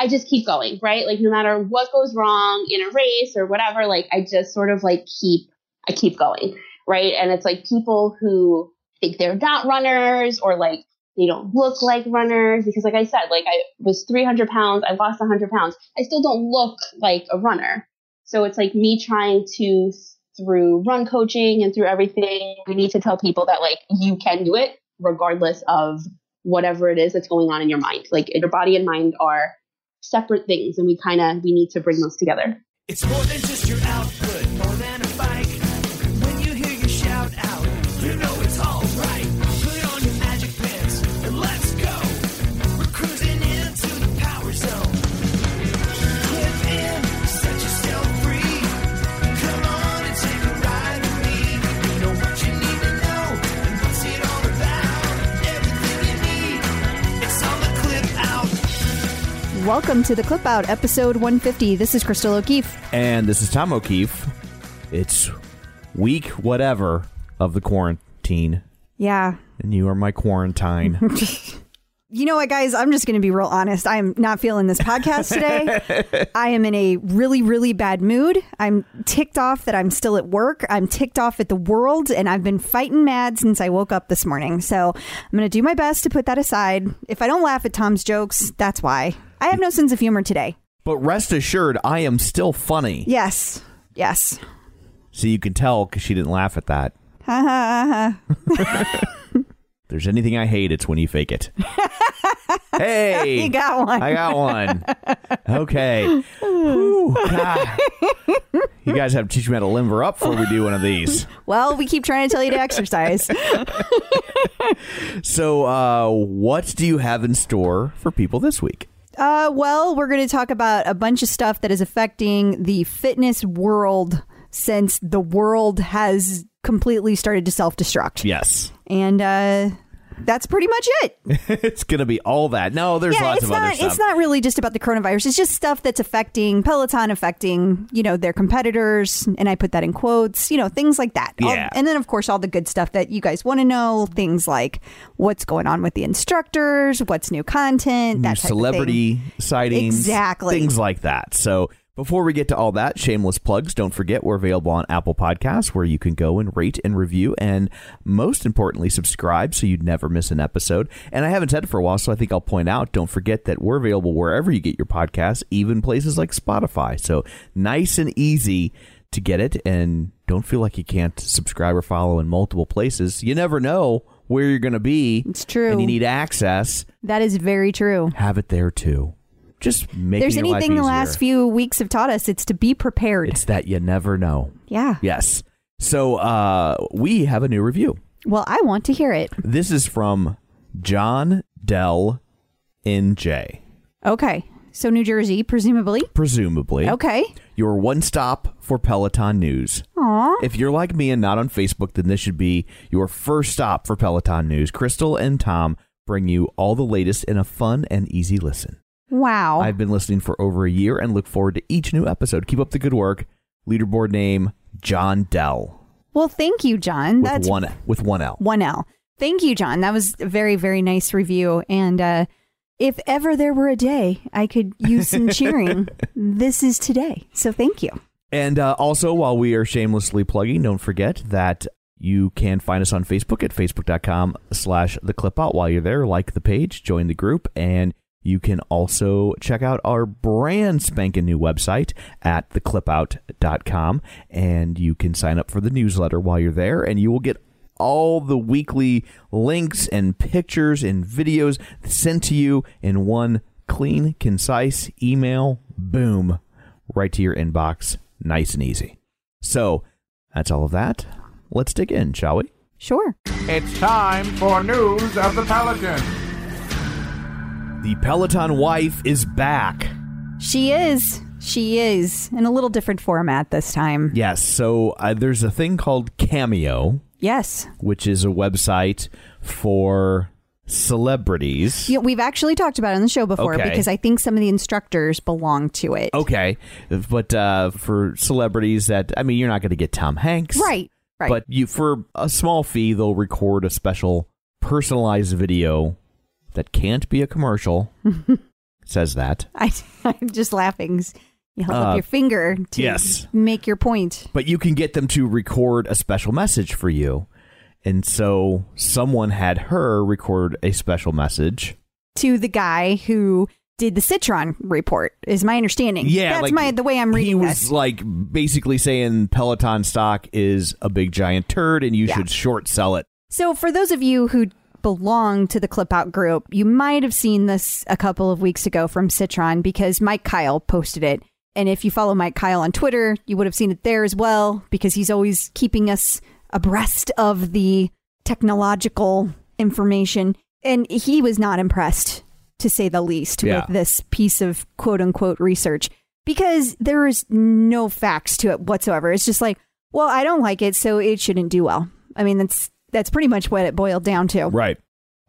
I just keep going, right? Like no matter what goes wrong in a race or whatever, like I just sort of like keep I keep going, right? And it's like people who think they're not runners or like they don't look like runners because like I said, like I was 300 pounds, I lost 100 pounds. I still don't look like a runner. So it's like me trying to through run coaching and through everything, we need to tell people that like you can do it regardless of whatever it is that's going on in your mind. Like your body and mind are separate things and we kind of we need to bring those together. It's more than just your output, Welcome to the Clip Out, episode 150. This is Crystal O'Keefe. And this is Tom O'Keefe. It's week whatever of the quarantine, Yeah. and you are my quarantine. You know what, guys? I'm just going to be real honest. I am not feeling this podcast today. I am in a really, really bad mood. I'm ticked off that I'm still at work. I'm ticked off at the world, and I've been fighting mad since I woke up this morning. So I'm going to do my best to put that aside. If I don't laugh at Tom's jokes, that's why. I have no sense of humor today. but rest assured, I am still funny. Yes. Yes. So you can tell because she didn't laugh at that. Ha ha ha. There's anything I hate, it's when you fake it. hey, You got one. I got one. Okay. Whew, You guys have to teach me how to limber up before we do one of these. Well, we keep trying to tell you to exercise. So, uh, what do you have in store for people this week? Uh, well, we're going to talk about a bunch of stuff that is affecting the fitness world since the world has completely started to self destruct. Yes. And uh, that's pretty much it. it's going to be all that. No, there's yeah, lots it's of not. other stuff. It's not really just about the coronavirus. It's just stuff that's affecting Peloton, affecting you know their competitors, and I put that in quotes. You know things like that. All- Yeah. and then of course all the good stuff that you guys want to know. Things like what's going on with the instructors, what's new content, New that thing. celebrity sightings, Exactly. things like that. So before we get to all that, shameless plugs. Don't forget we're available on Apple Podcasts, where you can go and rate and review, and most importantly, subscribe so you'd never miss an episode. And I haven't said it for a while, so I think I'll point out. Don't forget that we're available wherever you get your podcasts, even places like Spotify. So nice and easy to get it, and don't feel like you can't subscribe or follow in multiple places. You never know where you're going to be. It's true. and you need access That is very true. have it there too. Just make There's your life anything the last few weeks have taught us, it's to be prepared. It's that you never know. yeah. Yes. So uh, we have a new review. Well, I want to hear it. This is from John Dell NJ, Okay. So New Jersey, presumably. presumably. Okay. Your one stop for Peloton news. Aw. If you're like me and not on Facebook, then this should be your first stop for Peloton news. Crystal and Tom bring you all the latest in a fun and easy listen. Wow. I've been listening for over a year and look forward to each new episode. Keep up the good work. Leaderboard name John Dell well, thank you, John. with That's one with one L. one L. Thank you, John. That was a very, very nice review. And uh, if ever there were a day I could use some cheering, this is today. So thank you. And uh, also, while we are shamelessly plugging, don't forget that you can find us on Facebook at facebook.com slash the clip out. While you're there, like the page, join the group, and you can also check out our brand spanking new website at theclipout.com. And you can sign up for the newsletter while you're there, and you will get all the weekly links and pictures and videos sent to you in one clean, concise email. Boom. Right to your inbox. Nice and easy. So that's all of that. Let's dig in, shall we? Sure. It's time for news of the Peloton. The Peloton wife is back. She is. She is. In a little different format this time. Yes. So uh, there's a thing called Cameo, Yes. which is a website for celebrities. Yeah, we've actually talked about it on the show before Okay. because I think some of the instructors belong to it. Okay. But uh, for celebrities that, I mean, you're not going to get Tom Hanks. Right. Right. But you, for a small fee, they'll record a special personalized video that can't be a commercial. says that. I, I'm just laughing. You held Uh, up your finger to yes. make your point. But you can get them to record a special message for you. And so someone had her record a special message. To the guy who did the Citron report, is my understanding. Yeah, that's like, my the way I'm reading. He was this. like basically saying Peloton stock is a big giant turd and you Yeah. should short sell it. So, for those of you who belong to the Clip Out group, you might have seen this a couple of weeks ago from Citron because Mike Kyle posted it. And if you follow Mike Kyle on Twitter, you would have seen it there as well because he's always keeping us abreast of the technological information. And he was not impressed, to say the least, Yeah. with this piece of quote unquote research because there is no facts to it whatsoever. It's just like, well, I don't like it, so it shouldn't do well. I mean, that's that's pretty much what it boiled down to. Right.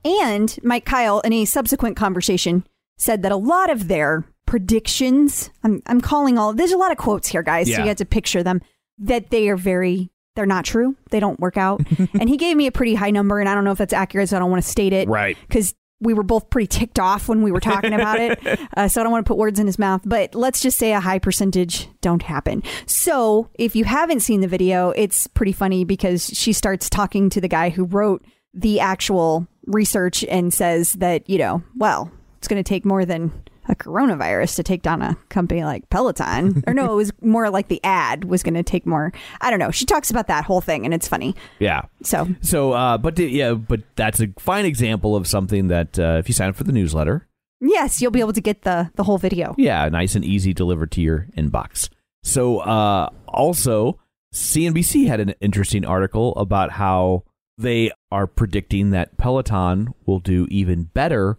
And Mike Kyle, in a subsequent conversation, said that a lot of their predictions, I'm, I'm calling all, there's a lot of quotes here, guys so you have to picture them, that they are very, they're not true. They don't work out. and he gave me a pretty high number, and I don't know if that's accurate, so I don't want to state it. Right. Because we were both pretty ticked off when we were talking about it. Uh, so I don't want to put words in his mouth, but let's just say a high percentage don't happen. So if you haven't seen the video, it's pretty funny because she starts talking to the guy who wrote the actual research and says that, you know, well, it's going to take more than a coronavirus to take down a company like Peloton. or no, it was more like the ad was going to take more. I don't know. She talks about that whole thing and it's funny. Yeah. So So, uh, but yeah, but that's a fine example of something that uh, if you sign up for the newsletter, yes, you'll be able to get the the whole video. yeah, nice and easy delivered to your inbox. So, uh, also, CNBC had an interesting article about how they are predicting that Peloton will do even better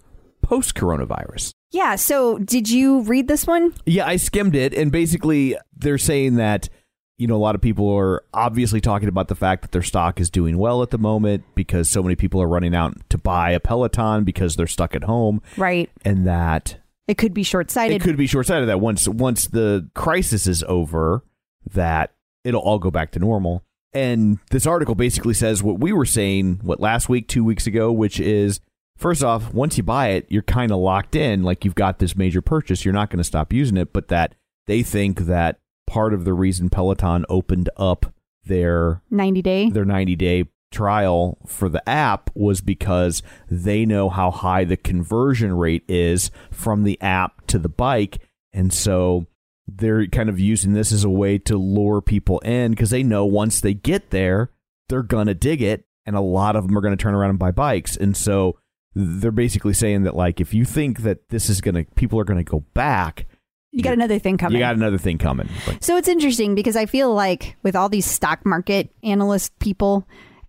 post coronavirus. Yeah. So did you read this one? Yeah, I skimmed it, and basically they're saying that you know a lot of people are obviously talking about the fact that their stock is doing well at the moment because so many people are running out to buy a Peloton because they're stuck at home, Right. and that It could be short sighted. it could be short sighted. That once once the crisis is over, that it'll all go back to normal. And this article basically says what we were saying what last week, two weeks ago, which is first off, once you buy it, you're kind of locked in, like you've got this major purchase, you're not going to stop using it. But that they think that part of the reason Peloton opened up their 90 day. their 90 day trial for the app was because they know how high the conversion rate is from the app to the bike. And so they're kind of using this as a way to lure people in because they know once they get there, they're going to dig it. And a lot of them are going to turn around and buy bikes. And so they're basically saying that, like, if you think that this is going to, people are going to go back, You got another thing coming. you got another thing coming. Like, So it's interesting because I feel like with all these stock market analyst people,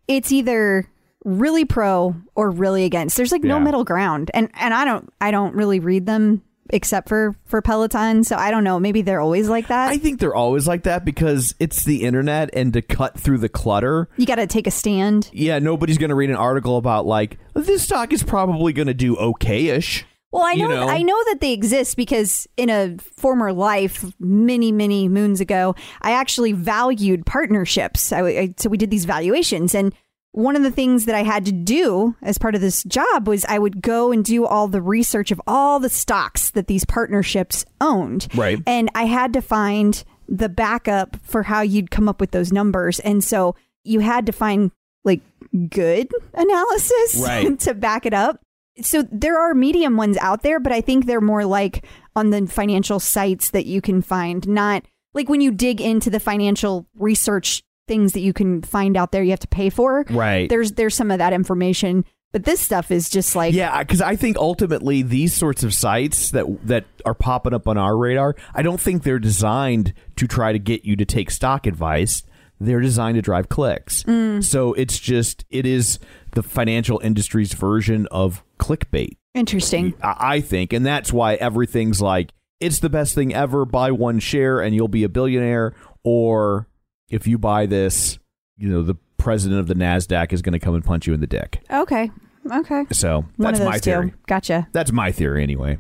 it's either really pro or really against. There's like no middle ground. And and I don't I don't really read them except for for Peloton, so I don't know, maybe they're always like that. I think they're always like that because it's the internet and to cut through the clutter, you got to take a stand. yeah, nobody's going to read an article about like this stock is probably going to do okay-ish. Well, I You know, know? I know that they exist because in a former life, many many moons ago, I actually valued partnerships. I, I, so we did these valuations, and one of the things that I had to do as part of this job was I would go and do all the research of all the stocks that these partnerships owned, Right. And I had to find the backup for how you'd come up with those numbers, and so you had to find like good analysis Right. to back it up so there are medium ones out there, but I think they're more like on the financial sites that you can find, not like when you dig into the financial research things that you can find out there you have to pay for. Right. There's there's some of that information, but this stuff is just like Yeah, because I think ultimately these sorts of sites that that are popping up on our radar, I don't think they're designed to try to get you to take stock advice. They're designed to drive clicks. Mm. So it's just it is the financial industry's version of clickbait. interesting. I I think, and that's why everything's like it's the best thing ever. Buy one share and you'll be a billionaire, or if you buy this, you know the president of the Nasdaq is going to come and punch you in the dick. Okay. Okay. So One that's my two. theory. Gotcha. That's my theory anyway.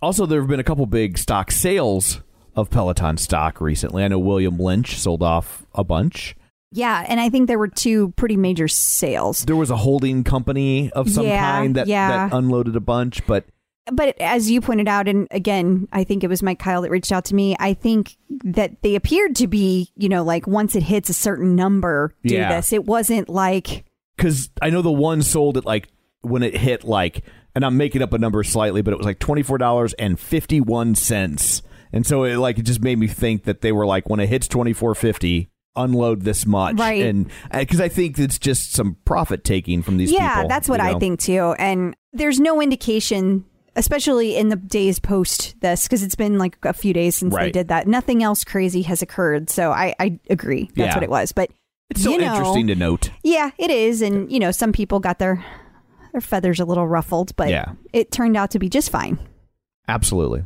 Also, there have been a couple big stock sales of Peloton stock recently. I know William Lynch sold off a bunch. Yeah, and I think there were two pretty major sales. There was a holding company of some Yeah, kind that, yeah. that unloaded a bunch, but But as you pointed out, and again, I think it was Mike Kyle that reached out to me. I think that they appeared to be, you know, like once it hits a certain number, do Yeah. this. It wasn't like, because I know the one sold at like when it hit like, and I'm making up a number slightly, but it was like twenty four dollars and fifty one cents, and so it like it just made me think that they were like when it hits twenty four fifty, unload this much, Right. And uh, because I think it's just some profit taking from these. yeah, people, that's what you I think too. And there's no indication, especially in the days post this, because it's been like a few days since they did that. Nothing else crazy has occurred. So I, I agree. That's Yeah. what it was. But It's so know, interesting to note. Yeah, it is, and you know, some people got their their feathers a little ruffled, but Yeah. it turned out to be just fine. Absolutely.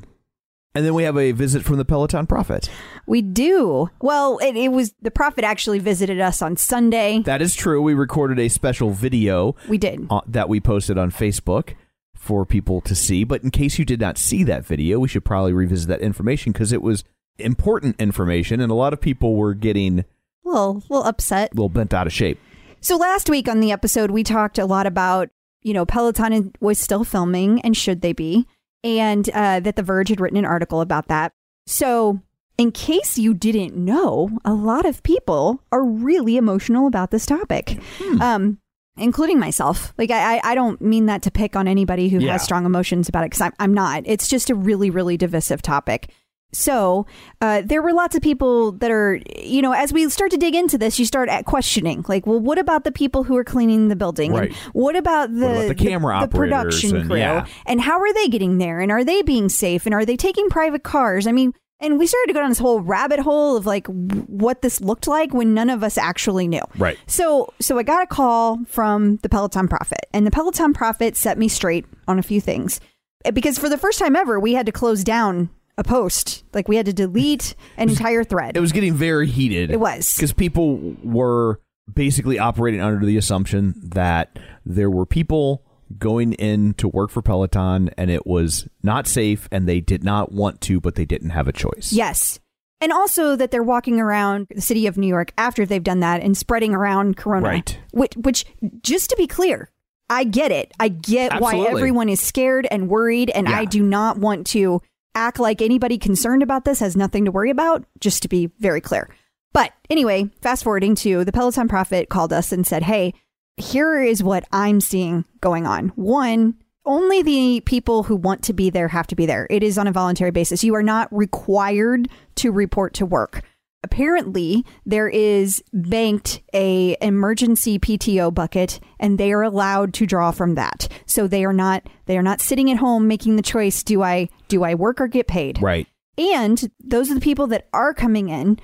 And then we have a visit from the Peloton Prophet. We do well. It, it was the prophet actually visited us on Sunday. That is true. We recorded a special video We did. that we posted on Facebook for people to see. But in case you did not see that video, we should probably revisit that information because it was important information, and a lot of people were getting A little, little upset. a little bent out of shape. So last week on the episode, we talked a lot about you know Peloton was still filming, and should they be, and uh, that The Verge had written an article about that. So. In case you didn't know, a lot of people are really emotional about this topic. um, including myself. Like I, I, I don't mean that to pick on anybody who Yeah. has strong emotions about it because I'm, I'm not. It's just a really, really divisive topic. So uh, there were lots of people that are, you know, as we start to dig into this, you start at questioning, like, well, what about the people who are cleaning the building? Right. And what about the, about the camera the, operators production and- crew? yeah. And how are they getting there? And are they being safe? And are they taking private cars? I mean, and we started to go down this whole rabbit hole of like what this looked like when none of us actually knew. Right. So, so I got a call from the Peloton Prophet, and the Peloton Prophet set me straight on a few things. Eh, Because for the first time ever, we had to close down a post. Like we had to delete an entire thread. It was getting very heated. It was. because people were basically operating under the assumption that there were people going in to work for Peloton and it was not safe and they did not want to, but they didn't have a choice. yes. And also that they're walking around the city of New York after they've done that and spreading around Corona. Right. Which, which just to be clear, I get it. I get why everyone is scared and worried, and Yeah. I do not want to act like anybody concerned about this has nothing to worry about, just to be very clear. But anyway, fast forwarding to the Peloton Prophet called us and said, Hey, here is what I'm seeing going on. One, only the people who want to be there have to be there. It is on a voluntary basis. You are not required to report to work. Apparently, there is banked a emergency PTO bucket and they are allowed to draw from that. So they are not they are not sitting at home making the choice do I do I work or get paid? Right. And those are the people that are coming in,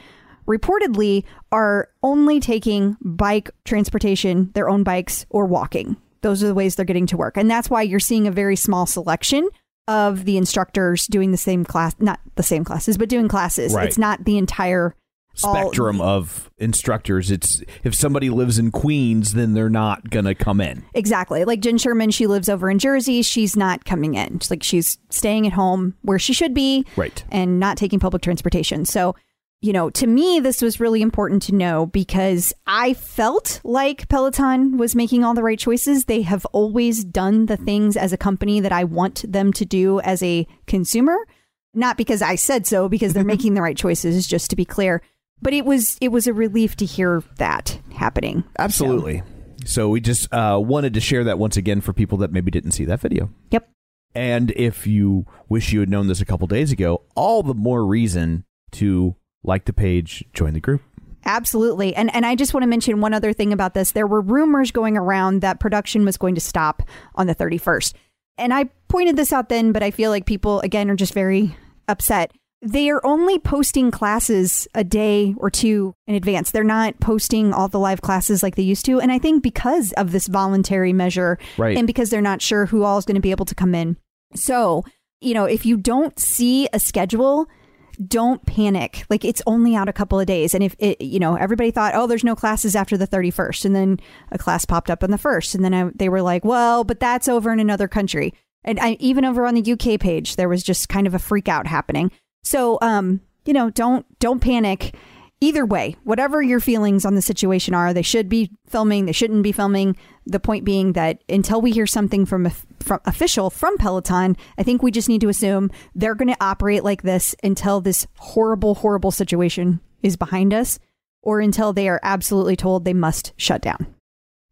reportedly, are only taking bike transportation, their own bikes, or walking. Those are the ways they're getting to work. And that's why you're seeing a very small selection of the instructors doing the same class, not the same classes, but doing classes. Right. It's not the entire all- Spectrum of instructors. It's if somebody lives in Queens, then they're not gonna come in. Exactly. Like Jenn Sherman, she lives over in Jersey. She's not coming in. She's like she's staying at home where she should be. Right. And not taking public transportation. So, you know, to me, this was really important to know because I felt like Peloton was making all the right choices. They have always done the things as a company that I want them to do as a consumer. Not because I said so, because they're making the right choices, just to be clear. But it was it was a relief to hear that happening. Absolutely. So we just uh, wanted to share that once again for people that maybe didn't see that video. Yep. And if you wish you had known this a couple days ago, all the more reason to like the page, join the group. Absolutely. And and I just want to mention one other thing about this. There were rumors going around that production was going to stop on the 31st. And I pointed this out then, but I feel like people again are just very upset. They are only posting classes a day or two in advance. They're not posting all the live classes like they used to. And I think because of this voluntary measure Right. and because they're not sure who all is going to be able to come in. So, you know, if you don't see a schedule, don't panic. Like it's only out a couple of days. And if it, you know, everybody thought, oh, there's no classes after the 31st. And then a class popped up on the first. And then I, they were like, well, but that's over in another country. And I, even over on the UK page, there was just kind of a freak out happening. So, um, you know, don't, don't panic. Either way, whatever your feelings on the situation are, they should be filming, they shouldn't be filming. The point being that until we hear something from from official from Peloton. I think we just need to assume they're going to operate like this until this horrible, horrible situation is behind us, or until they are absolutely told they must shut down.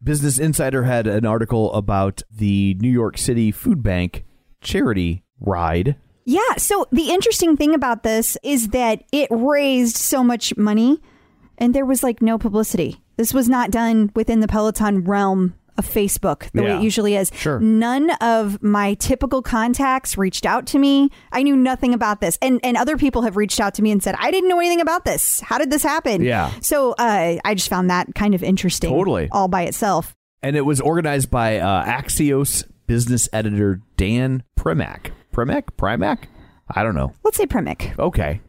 Business Insider had an article about the New York City Food Bank charity ride. Yeah. So the interesting thing about this is that it raised so much money and there was like no publicity. This was not done within the Peloton realm of Facebook the way it usually is. Sure. None of my typical contacts reached out to me. I knew nothing about this. And and other people have reached out to me and said, I didn't know anything about this. How did this happen? Yeah. So uh, I just found that kind of interesting. Totally. All by itself. And it was organized by uh, Axios business editor Dan Primack. Primack? Primack? I don't know. Let's say Primic. Okay.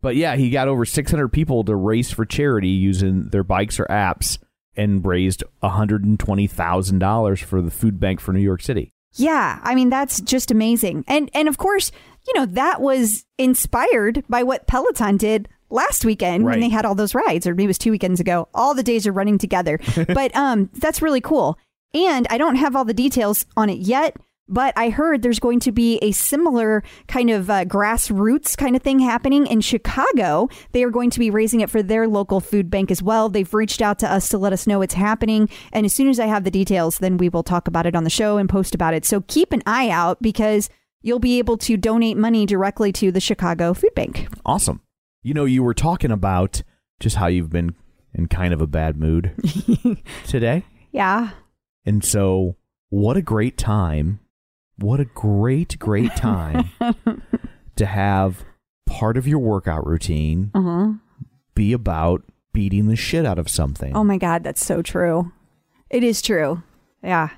But yeah, he got over 600 people to race for charity using their bikes or apps and raised $120,000 for the food bank for New York City. Yeah, I mean that's just amazing. And and of course, you know, that was inspired by what Peloton did last weekend Right. when they had all those rides or maybe it was 2 weekends ago. All the days are running together. but um that's really cool. And I don't have all the details on it yet, but I heard there's going to be a similar kind of uh, grassroots kind of thing happening in Chicago. They are going to be raising it for their local food bank as well. They've reached out to us to let us know it's happening. And as soon as I have the details, then we will talk about it on the show and post about it. So keep an eye out because you'll be able to donate money directly to the Chicago Food Bank. Awesome. You know, you were talking about just how you've been in kind of a bad mood today. Yeah. And so, what a great time. What a great, great time to have part of your workout routine Uh-huh. be about beating the shit out of something. Oh my God, that's so true. It is true. Yeah.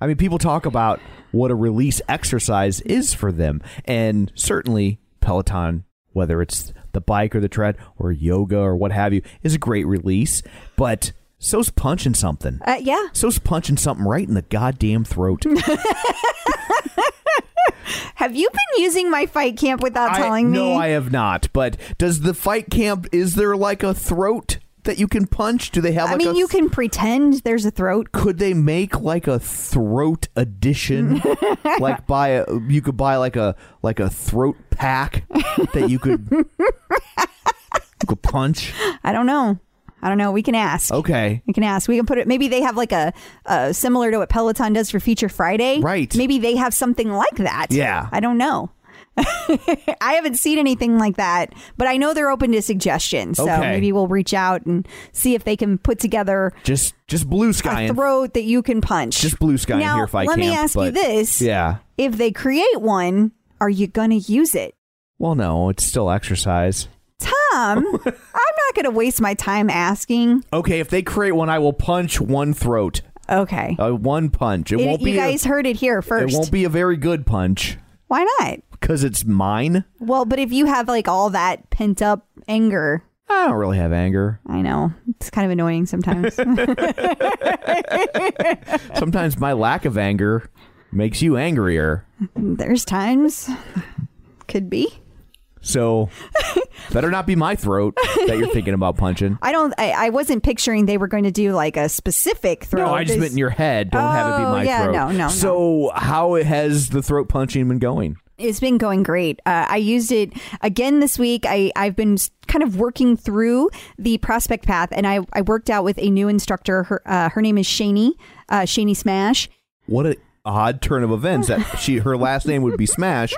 I mean, people talk about what a release exercise is for them. And certainly, Peloton, whether it's the bike or the tread or yoga or what have you, is a great release. But so's punching something. Uh, yeah. So's punching something right in the goddamn throat. Have you been using my fight camp without I, telling me? no, I have not. But does the fight camp? Is there like a throat that you can punch? Do they have? I mean, a you can pretend there's a throat. Could they make like a throat edition? like buy a you could buy like a like a throat pack that you could you could punch. I don't know. I don't know. We can ask. Okay. We can ask. We can put it. Maybe they have like a uh, similar to what Peloton does for Feature Friday. Right. Maybe they have something like that. Yeah. I don't know. I haven't seen anything like that, but I know they're open to suggestions. So Okay. maybe we'll reach out and see if they can put together Just just blue sky a throat that you can punch. just blue sky now, in here fight let me camp, ask you this: Yeah. if they create one, are you going to use it? Well, no, it's still exercise. Tom, I'm not going to waste my time asking. Okay, if they create one, I will punch one throat. Okay. Uh, one punch. It, It- won't be. you guys a, heard it here first. It won't be a very good punch Why not? because it's mine. Well, but if you have like all that pent up anger, I don't really have anger. I know it's kind of annoying sometimes. Sometimes my lack of anger makes you angrier. There's times, could be. So better not be my throat that you're thinking about punching. I don't. I, I wasn't picturing they were going to do like a specific throw. No, I just This- meant in your head. Don't have it be Oh, my yeah, throat. no, no, no. So how has the throat punching been going? It's been going great. Uh, I used it again this week. I, I've been s- kind of working through the prospect path, and I, I worked out with a new instructor. Her uh, her name is Shani, uh, Shani Smash. What a odd turn of events that she her last name would be Smash,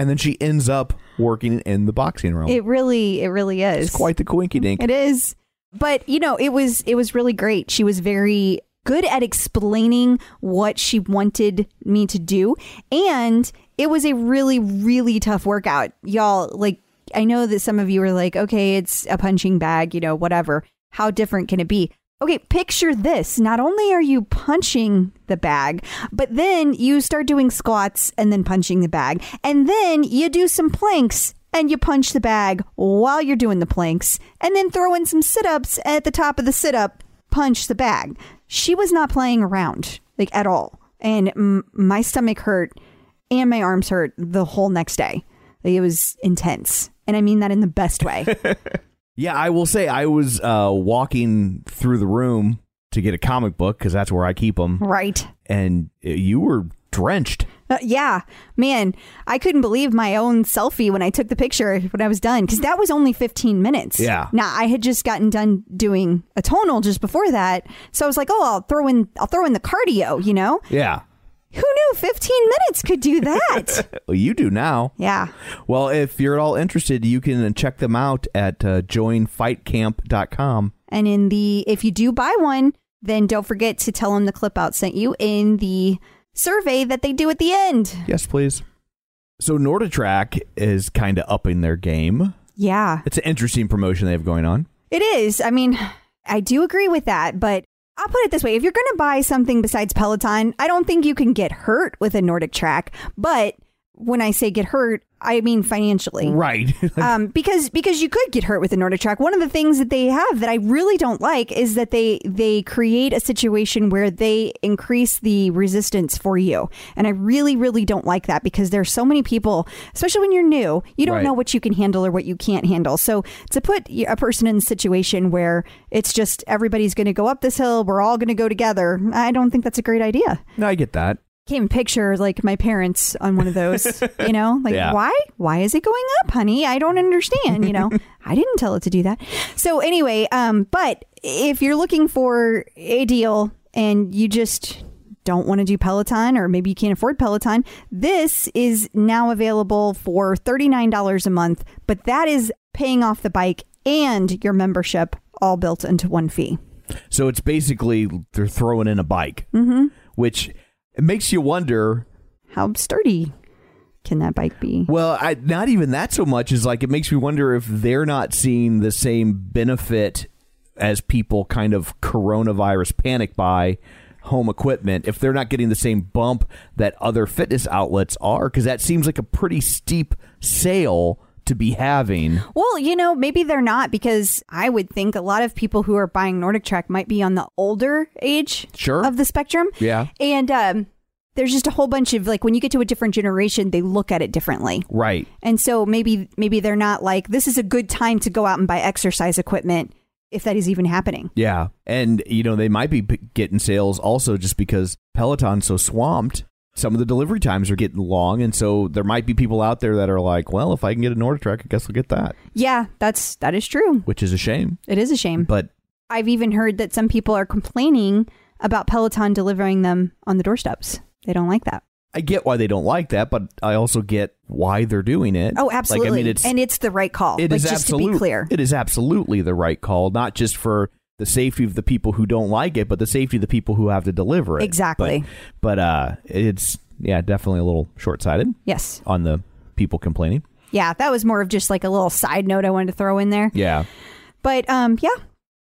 and then she ends up working in the boxing room. It really, it really is. it's quite the coinky dink. It is. But you know, it was it was really great. She was very good at explaining what she wanted me to do and it was a really really tough workout. Y'all like I know that some of you are like, "Okay, it's a punching bag, you know, whatever. How different can it be?" Okay, picture this. Not only are you punching the bag, but then you start doing squats and then punching the bag. And then you do some planks and you punch the bag while you're doing the planks. And then throw in some sit ups at the top of the sit up, punch the bag. She was not playing around, like at all. And m- my stomach hurt and my arms hurt the whole next day. Like, it was intense. And I mean that in the best way. Yeah, I will say I was uh, walking through the room to get a comic book because that's where I keep them, right. and you were drenched. Uh, yeah, man, I couldn't believe my own selfie when I took the picture when I was done because that was only 15 minutes. Yeah. Now I had just gotten done doing a tonal just before that, so I was like, oh, I'll throw in, I'll throw in the cardio. You know, Yeah. Who knew 15 minutes could do that? Well, you do now. yeah. Well, if you're at all interested, you can check them out at uh, joinfightcamp.com. And in the, if you do buy one, then don't forget to tell them the clip out sent you in the survey that they do at the end. Yes, please. So NordicTrack is kind of upping their game. Yeah. It's an interesting promotion they have going on. It is. I mean, I do agree with that, but I'll put it this way. If you're going to buy something besides Peloton, I don't think you can get hurt with a Nordic track. But when I say get hurt, I mean financially. Right. Um, because because you could get hurt with a Nordic track. One of the things that they have that I really don't like is that they they create a situation where they increase the resistance for you, and I really really don't like that because there's so many people, especially when you're new, you don't Right. know what you can handle or what you can't handle. So to put a person in a situation where it's just everybody's going to go up this hill, we're all going to go together, I don't think that's a great idea no, I get that. Can't even picture like my parents on one of those, you know, like Yeah. why, why is it going up, honey? I don't understand, you know, I didn't tell it to do that. So anyway, um, but if you're looking for a deal and you just don't want to do Peloton or maybe you can't afford Peloton, this is now available for $39 a month, but that is paying off the bike and your membership all built into one fee. So it's basically they're throwing in a bike, mm-hmm. which it makes you wonder. How sturdy can that bike be? Well, I, not even that so much is like it makes me wonder if they're not seeing the same benefit as people kind of coronavirus panic buy home equipment if they're not getting the same bump that other fitness outlets are because that seems like a pretty steep sale to be having Well, you know, maybe they're not because I would think a lot of people who are buying Nordic Track might be on the older age Sure. of the spectrum. Yeah. And um, there's just a whole bunch of like when you get to a different generation, they look at it differently. right And so maybe maybe they're not like this is a good time to go out and buy exercise equipment if that is even happening. Yeah, and you know they might be p- getting sales also just because Peloton's so swamped. Some of the delivery times are getting long, and so there might be people out there that are like, "Well, if I can get a NordTrack, I guess I'll get that," Yeah, that's that is true. which is a shame. It is a shame. But I've even heard that some people are complaining about Peloton delivering them on the doorsteps. They don't like that. I get why they don't like that, but I also get why they're doing it. Oh, absolutely. Like, I mean, it's and it's the right call. it like, is just absolute- to be clear. It is absolutely the right call, not just for the safety of the people who don't like it, but the safety of the people who have to deliver it. Exactly. But, but uh, it's yeah, definitely a little short sighted yes. on the people complaining. Yeah, that was more of just like a little side note I wanted to throw in there. Yeah. But um yeah.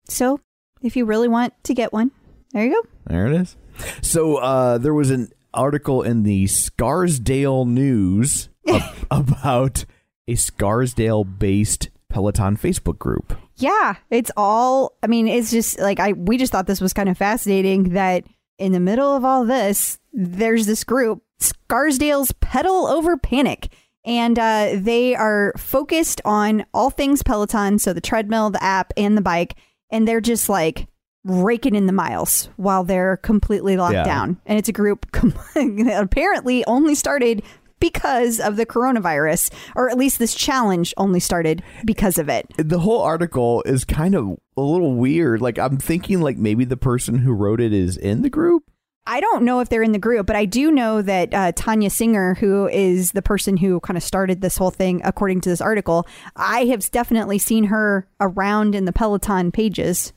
So if you really want to get one, there you go. There it is. So uh, there was an article in the Scarsdale News ab- about a Scarsdale based Peloton Facebook group. Yeah, it's all I mean, it's just like I we just thought this was kind of fascinating that in the middle of all this, there's this group, Scarsdale's Pedal Over Panic. And uh, they are focused on all things Peloton, so the treadmill, the app, and the bike. And they're just like raking in the miles while they're completely locked Yeah. down. And it's a group that apparently only started because of the coronavirus, or at least this challenge only started because of it. The whole article is kind of a little weird. Like I'm thinking like maybe the person who wrote it is in the group. I don't know if they're in the group, but I do know that uh, Tanya Singer, who is the person who kind of started this whole thing, according to this article, I have definitely seen her around in the Peloton pages.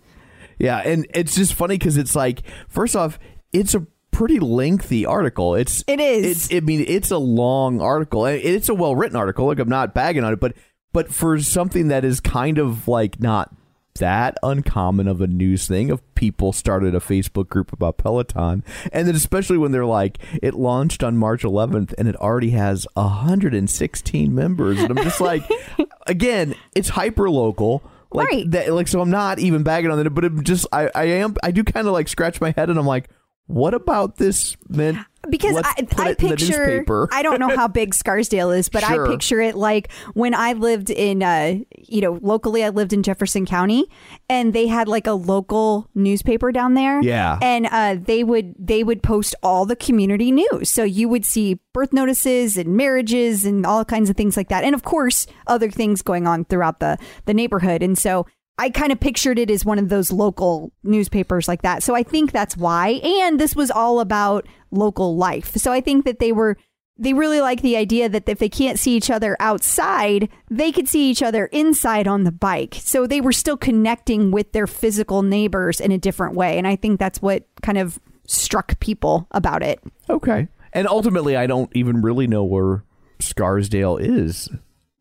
Yeah, and it's just funny because it's like first off, it's a pretty lengthy article. It's It is. It's I mean, it's a long article. It's a well written article. Like I'm not bagging on it, but but for something that is kind of like not that uncommon of a news thing of people started a Facebook group about Peloton and then especially when they're like it launched on March 11th and it already has 116 members and I'm just like again it's hyper local like Right. that like so I'm not even bagging on it but it just I I am I do kind of like scratch my head and I'm like what about this meant because Let's I, I it in the picture. I don't know how big Scarsdale is, but Sure. I picture it like when I lived in uh you know locally I lived in Jefferson County and they had like a local newspaper down there. Yeah. And uh they would they would post all the community news. So you would see birth notices and marriages and all kinds of things like that. And of course other things going on throughout the the neighborhood. And so I kind of pictured it as one of those local newspapers like that. So I think that's why. And this was all about local life. So I think that they were they really like the idea that if they can't see each other outside, they could see each other inside on the bike. So they were still connecting with their physical neighbors in a different way. And I think that's what kind of struck people about it. Okay. And ultimately, I don't even really know where Scarsdale is.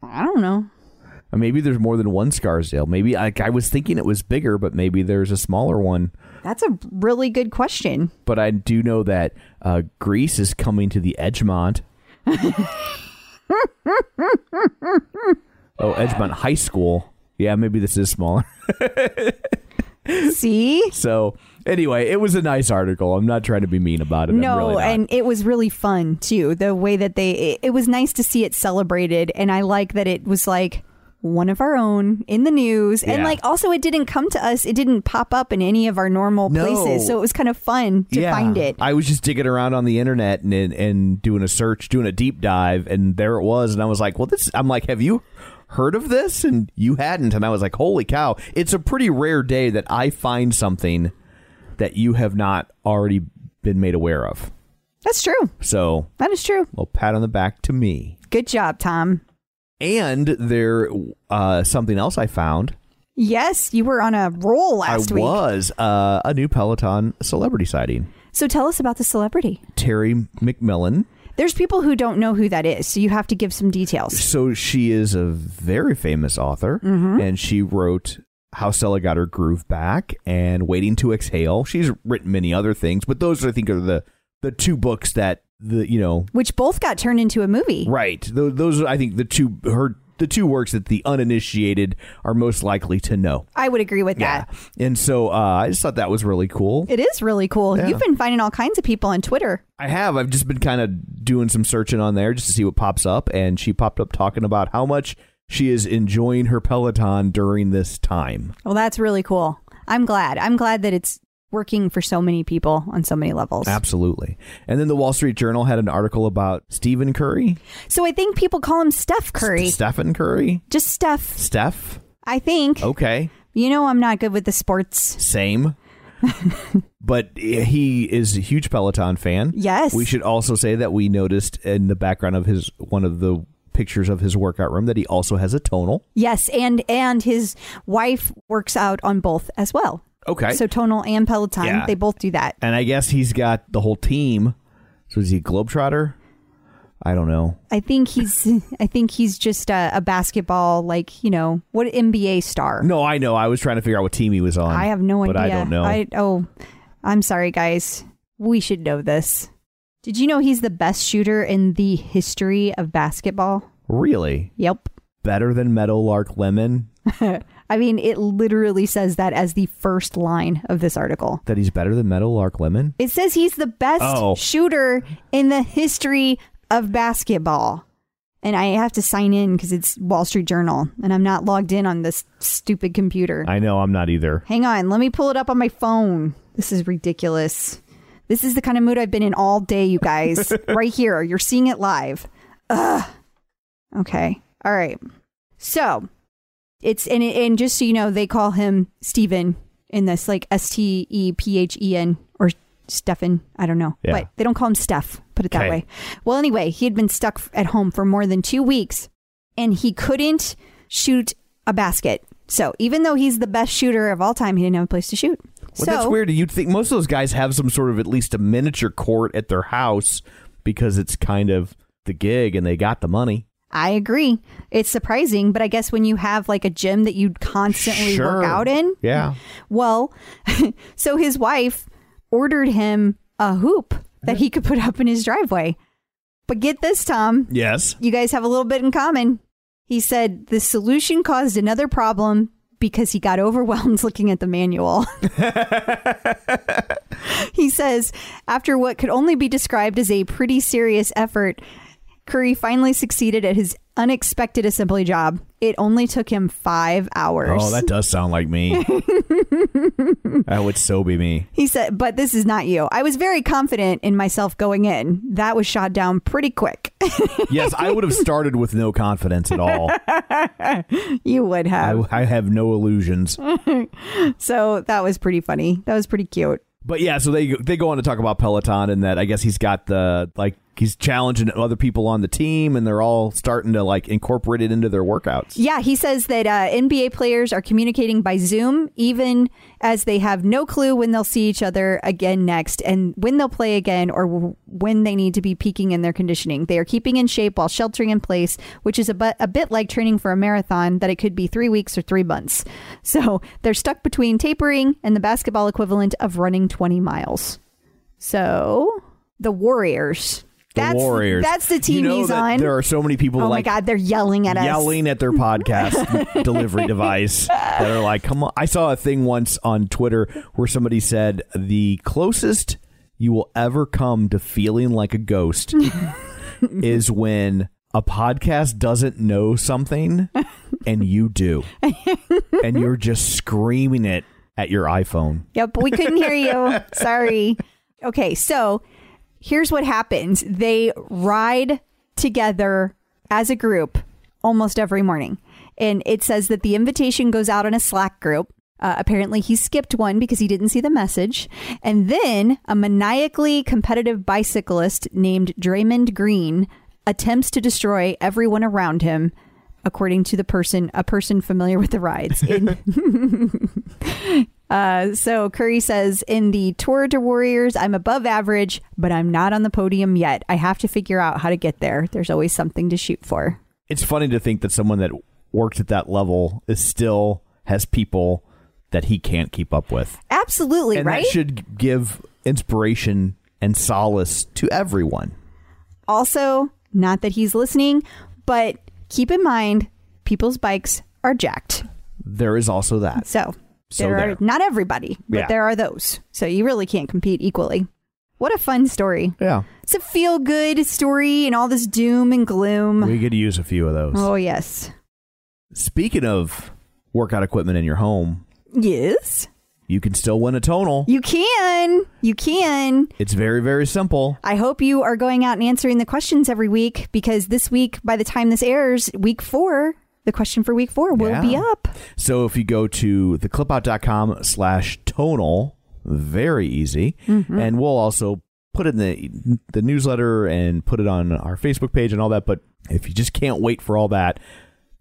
I don't know. Maybe there's more than one Scarsdale. Maybe I, I was thinking it was bigger, but maybe there's a smaller one. That's a really good question. But I do know that uh, Grease is coming to the Edgemont. oh, Edgemont High School. Yeah, maybe this is smaller. See? So anyway, it was a nice article. I'm not trying to be mean about it. No, really and it was really fun too. The way that they, it, it was nice to see it celebrated, and I like that it was like one of our own in the news, and like also it didn't come to us. It didn't pop up in any of our normal No. places, so it was kind of fun to yeah, find it. I was just digging around on the internet and and doing a search, doing a deep dive, and there it was. And I was like, "Well, this." I'm like, "Have you heard of this?" And you hadn't. And I was like, "Holy cow!" It's a pretty rare day that I find something that you have not already been made aware of. That's true. So, That is true. well, pat on the back to me. Good job, Tom. And there, uh, something else I found. Yes, you were on a roll last I week. I was uh, a new Peloton celebrity sighting. So tell us about the celebrity. Terry McMillan. There's people who don't know who that is, so you have to give some details. So she is a very famous author, Mm-hmm. and she wrote How Stella Got Her Groove Back and Waiting to Exhale. She's written many other things, but those I think are the the two books that the you know Which both got turned into a movie. right. Those, those are I think the two her the two works that the uninitiated are most likely to know. I would agree with Yeah, that. and so uh, I just thought that was really cool. It is really cool. Yeah. You've been finding all kinds of people on Twitter. I have. I've just been kind of doing some searching on there just to see what pops up, and she popped up talking about how much she is enjoying her Peloton during this time. Well, that's really cool. I'm glad. I'm glad that it's working for so many people on so many levels. Absolutely. And then the Wall Street Journal had an article about Stephen Curry, So I think people call him Steph Curry. St- Stephen Curry, Just Steph. Steph. I think. Okay, You know, I'm not good with the sports. same. but he is a huge Peloton fan. Yes. We should also say that we noticed in the background of his one of the pictures of his workout room that he also has a tonal. Yes, and and his wife works out on both as well. Okay. So Tonal and Peloton, Yeah. they both do that. and I guess he's got the whole team. So is he a Globetrotter? I don't know. I think he's I think he's just a, a basketball like, you know, what NBA star. No, I know. I was trying to figure out what team he was on. I have no but idea. I don't know. I oh, I'm sorry guys. We should know this. Did you know he's the best shooter in the history of basketball? really? Yep. Better than Meadowlark Lemon? I mean, it literally says that as the first line of this article. That he's better than Meadowlark Lemon? It says he's the best Oh. shooter in the history of basketball. And I have to sign in because it's Wall Street Journal and I'm not logged in on this stupid computer. I know. I'm not either. Hang on, let me pull it up on my phone. This is ridiculous. This is the kind of mood I've been in all day, you guys. right here. You're seeing it live. Ugh. Okay. All right. So it's and and just so you know, they call him Steven in this like S T E P H E N or Stefan. I don't know. Yeah. But they don't call him Steph. Put it that Okay. way. Well, anyway, he had been stuck at home for more than two weeks and he couldn't shoot a basket. So even though he's the best shooter of all time, he didn't have a place to shoot. Well, so that's weird. You'd think most of those guys have some sort of at least a miniature court at their house because it's kind of the gig and they got the money. I agree. It's surprising, but I guess when you have like a gym that you constantly Sure. work out in, Yeah. well, so his wife ordered him a hoop that he could put up in his driveway. But get this, Tom, Yes. you guys have a little bit in common. He said the solution caused another problem because he got overwhelmed looking at the manual. he says, after what could only be described as a pretty serious effort, Curry finally succeeded at his unexpected assembly job. It only took him five hours. Oh, that does sound like me. that would so be me. He said, but this is not you. I was very confident in myself going in. That was shot down pretty quick. Yes, I would have started with no confidence at all. you would have. I, I have no illusions. So that was pretty funny. That was pretty cute. But yeah, so they they go on to talk about Peloton and that I guess he's got the like he's challenging other people on the team and they're all starting to like incorporate it into their workouts. Yeah, he says that uh, NBA players are communicating by Zoom, even as they have no clue when they'll see each other again next and when they'll play again or when they need to be peaking in their conditioning. They are keeping in shape while sheltering in place, which is a, bu- a bit like training for a marathon that it could be three weeks or three months. So they're stuck between tapering and the basketball equivalent of running 20 miles. So the Warriors. The that's, Warriors. That's the team you know he's on. There are so many people oh like my God, they're yelling at us. yelling at their podcast delivery device that are like, come on. I saw a thing once on Twitter where somebody said the closest you will ever come to feeling like a ghost is when a podcast doesn't know something and you do. and you're just screaming it at your iPhone. Yep, we couldn't hear you. Sorry. Okay, so here's what happens they ride together as a group almost every morning. And it says that the invitation goes out in a Slack group. Uh, apparently, he skipped one because he didn't see the message. And then a maniacally competitive bicyclist named Draymond Green attempts to destroy everyone around him, according to the person, a person familiar with the rides. In, uh, so Curry says, in the Tour de Warriors, I'm above average, but I'm not on the podium yet. I have to figure out how to get there. There's always something to shoot for. It's funny to think that someone that worked at that level is still has people that he can't keep up with. Absolutely, and right? that should give inspiration and solace to everyone. also, not that he's listening, but keep in mind, people's bikes are jacked. There is also that. So, So there, there. are not everybody, but Yeah. there are those. So you really can't compete equally. What a fun story. Yeah. It's a feel good story and all this doom and gloom. We could use a few of those. oh, yes. Speaking of workout equipment in your home, Yes. you can still win a tonal. You can. You can. It's very, very simple. I hope you are going out and answering the questions every week because this week, by the time this airs, week four, the question for week four will Yeah. be up. So if you go to theclipout.com slash tonal, very easy. Mm-hmm. And we'll also put it in the the newsletter and put it on our Facebook page and all that. But if you just can't wait for all that,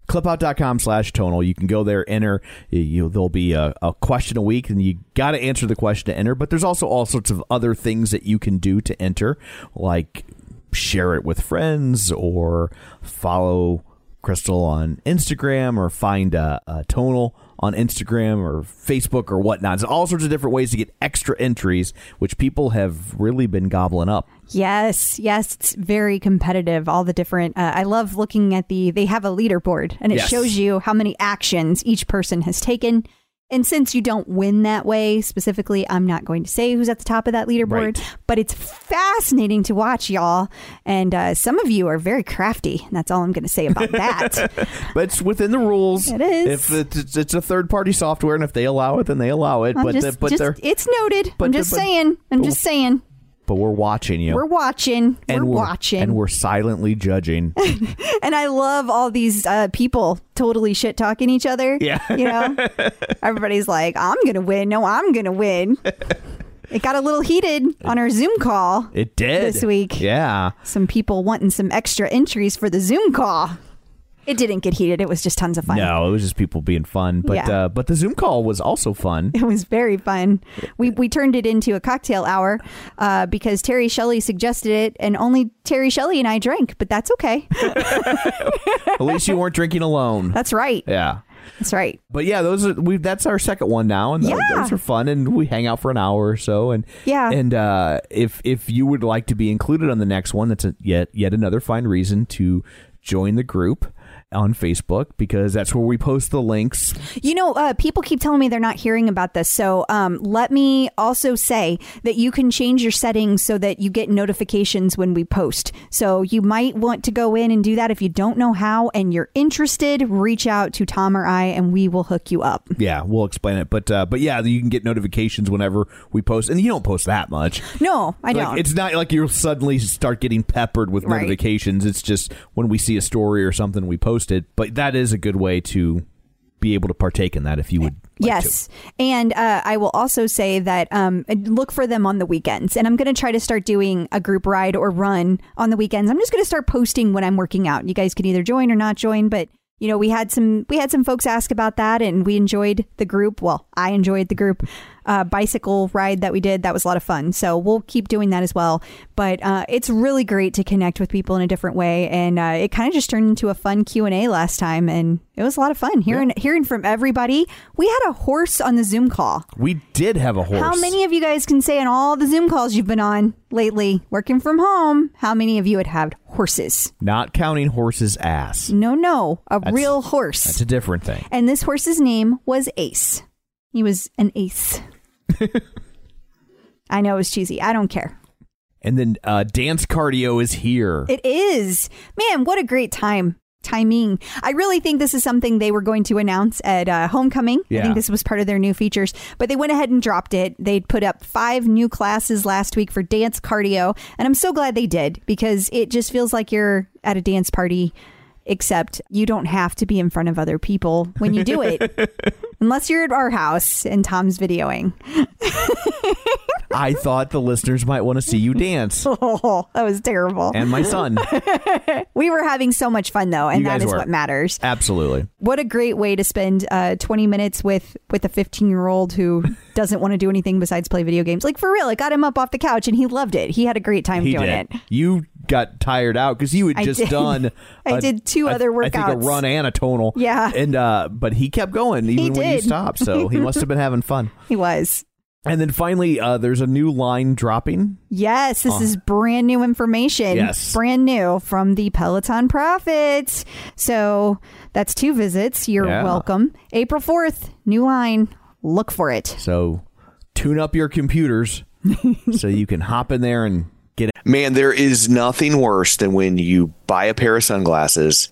clipout.com slash tonal, you can go there, enter. You, there'll be a, a question a week, and you got to answer the question to enter. But there's also all sorts of other things that you can do to enter, like share it with friends or follow Crystal on Instagram or find a, a tonal on Instagram or Facebook or whatnot. There's all sorts of different ways to get extra entries, which people have really been gobbling up. Yes, yes, it's very competitive. All the different. Uh, I love looking at the. They have a leaderboard, and it Yes. shows you how many actions each person has taken. And since you don't win that way specifically, I'm not going to say who's at the top of that leaderboard. Right. But it's fascinating to watch, y'all. And uh, some of you are very crafty. And that's all I'm going to say about that. But it's within the rules. It is. If it's, it's, a third party software, and if they allow it, then they allow it. I'm but just, the, but just- it's noted. but I'm the- just but- saying. I'm just saying. But we're watching you. We're watching. and we're, watching. and we're silently judging. And I love all these uh, people totally shit talking each other. Yeah. You know, everybody's like, I'm going to win. No, I'm going to win. it got a little heated on our Zoom call. It did This week. Yeah. Some people wanting some extra entries for the Zoom call. It didn't get heated. It was just tons of fun. No, it was just people being fun. But Yeah. uh, but the Zoom call was also fun. It was very fun. We we turned it into a cocktail hour uh, because Terry Shelley suggested it, and only Terry Shelley and I drank. But that's okay. At least you weren't drinking alone. That's right. Yeah. That's right. But yeah, those are we. That's our second one now, and those, Yeah. those are fun. And we hang out for an hour or so. And Yeah. and uh, if if you would like to be included on the next one, that's a, yet yet another fine reason to join the group. On Facebook because that's where we post the links. You know, uh, people keep telling me they're not hearing about this. So um, let me also say that you can change your settings so that you get notifications when we post. So you might want to go in and do that if you don't know how and you're interested. Reach out to Tom or I, and we will hook you up. Yeah, we'll explain it. But uh, but yeah, you can get notifications whenever we post, and you don't post that much. No, I Like, don't. it's not like you'll suddenly start getting peppered with Right. notifications. It's just when we see a story or something, we post But that is a good way to be able to partake in that if you would. Like yes. And uh, I will also say that um, look for them on the weekends. And I'm going to try to start doing a group ride or run on the weekends. I'm just going to start posting when I'm working out. You guys can either join or not join, but you know, we had some we had some folks ask about that and we enjoyed the group. Well, I enjoyed the group uh, bicycle ride that we did. That was a lot of fun. So we'll keep doing that as well. But uh, it's really great to connect with people in a different way. And uh, it kind of just turned into a fun Q and A last time, and it was a lot of fun hearing hearing from everybody. We had a horse on the Zoom call. We did have a horse. How many of you guys can say in all the Zoom calls you've been on lately, working from home, how many of you had had horses? Not counting horse's ass. No, no, a real horse. That's a different thing. and this horse's name was Ace. He was an ace. I know it was cheesy. I don't care. And then uh, dance cardio is here. It is. Man, what a great time. Timing. I really think this is something they were going to announce at uh, Homecoming. I think this was part of their new features, but they went ahead and dropped it. They'd put up five new classes last week for dance cardio, and I'm so glad they did because it just feels like you're at a dance party, except you don't have to be in front of other people when you do it, unless you're at our house and Tom's videoing. I thought the listeners might want to see you dance. Oh, that was terrible. And my son. we were having so much fun though, and that is were. what matters. Absolutely. what a great way to spend uh, 20 minutes with with a 15 year old who doesn't want to do anything besides play video games like for real it got him up off the couch and he loved it he had a great time He doing did. it You got tired out because you had I just did. done. I a- did two I- other I think a workouts. run and a tonal. Yeah. and uh, but he kept going even when you stopped. So he must have been having fun. he was And then finally, uh, there's a new line dropping. yes this is brand new information Yes. brand new from the Peloton Prophets so that's two visits you're Yeah. welcome april 4th new line look for it So tune up your computers so you can hop in there and get Man, there is nothing worse than when you buy a pair of sunglasses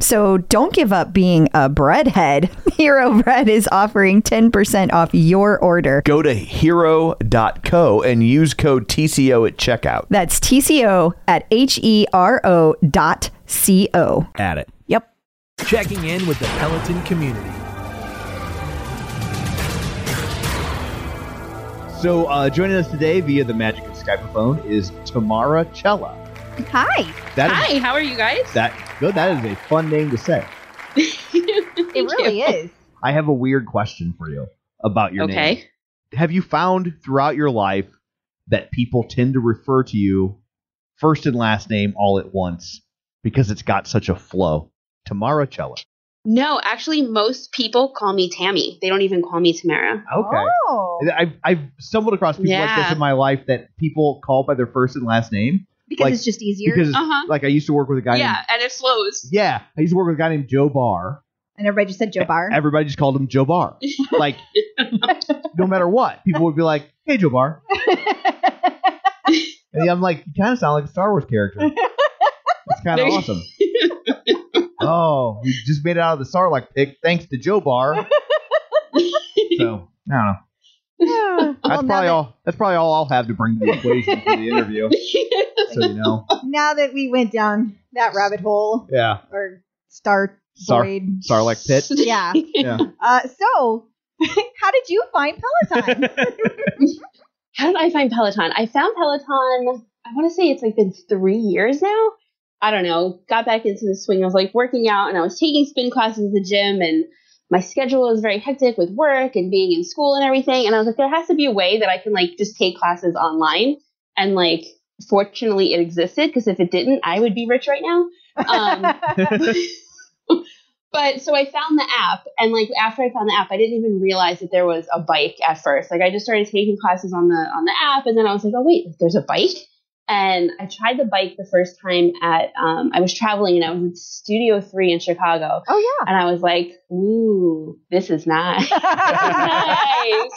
So don't give up being a breadhead. Hero Bread is offering 10% off your order. Go to hero.co and use code TCO at checkout. That's TCO at H E R O dot C O. At it. Yep. Checking in with the Peloton community. So, uh, joining us today via the magic of Skype phone is Tamara Cella. Hi. That is Hi, how are you guys? that good. That is a fun name to say. It really is. I have a weird question for you about your name. Okay. Have you found throughout your life that people tend to refer to you first and last name all at once because it's got such a flow? Tamara Cella. No, actually, most people call me Tammy. They don't even call me Tamara. Okay. Oh. I've, I've stumbled across people like this in my life that people call by their first and last name Because Like- it's just easier. because Uh-huh. like I used to work with a guy Yeah, named and it slows. yeah I used to work with a guy named Joe Barr and everybody just said Joe Barr. everybody just called him Joe Barr like no matter what people would be like hey Joe Barr and I'm like you kind of sound like a Star Wars character it's kind of awesome oh we just made it out of the Sarlacc pit thanks to Joe Barr so I don't know Well, that's now probably that- all that's probably all I'll have to bring to the equation for the interview so you know Now that we went down that rabbit hole yeah or star Sar- void. Sarlacc pit Yeah. yeah Uh, so, how did you find Peloton? How did I find Peloton? I found Peloton, I want to say it's like been three years now. I don't know. Got back into the swing of like working out and I was taking spin classes at the gym and my schedule is very hectic with work and being in school and everything. And I was like, there has to be a way that I can like just take classes online. And like, fortunately, it existed because if it didn't, I would be rich right now. Um, but so I found the app, and like after I found the app, I didn't even realize that there was a bike at first. Like I just started taking classes on the on the app, and then I was like, oh wait, there's a bike. And I tried the bike the first time at um, I was traveling, and I was at Studio Three in Chicago, oh, yeah. and I was like, ooh, this is nice. This is nice.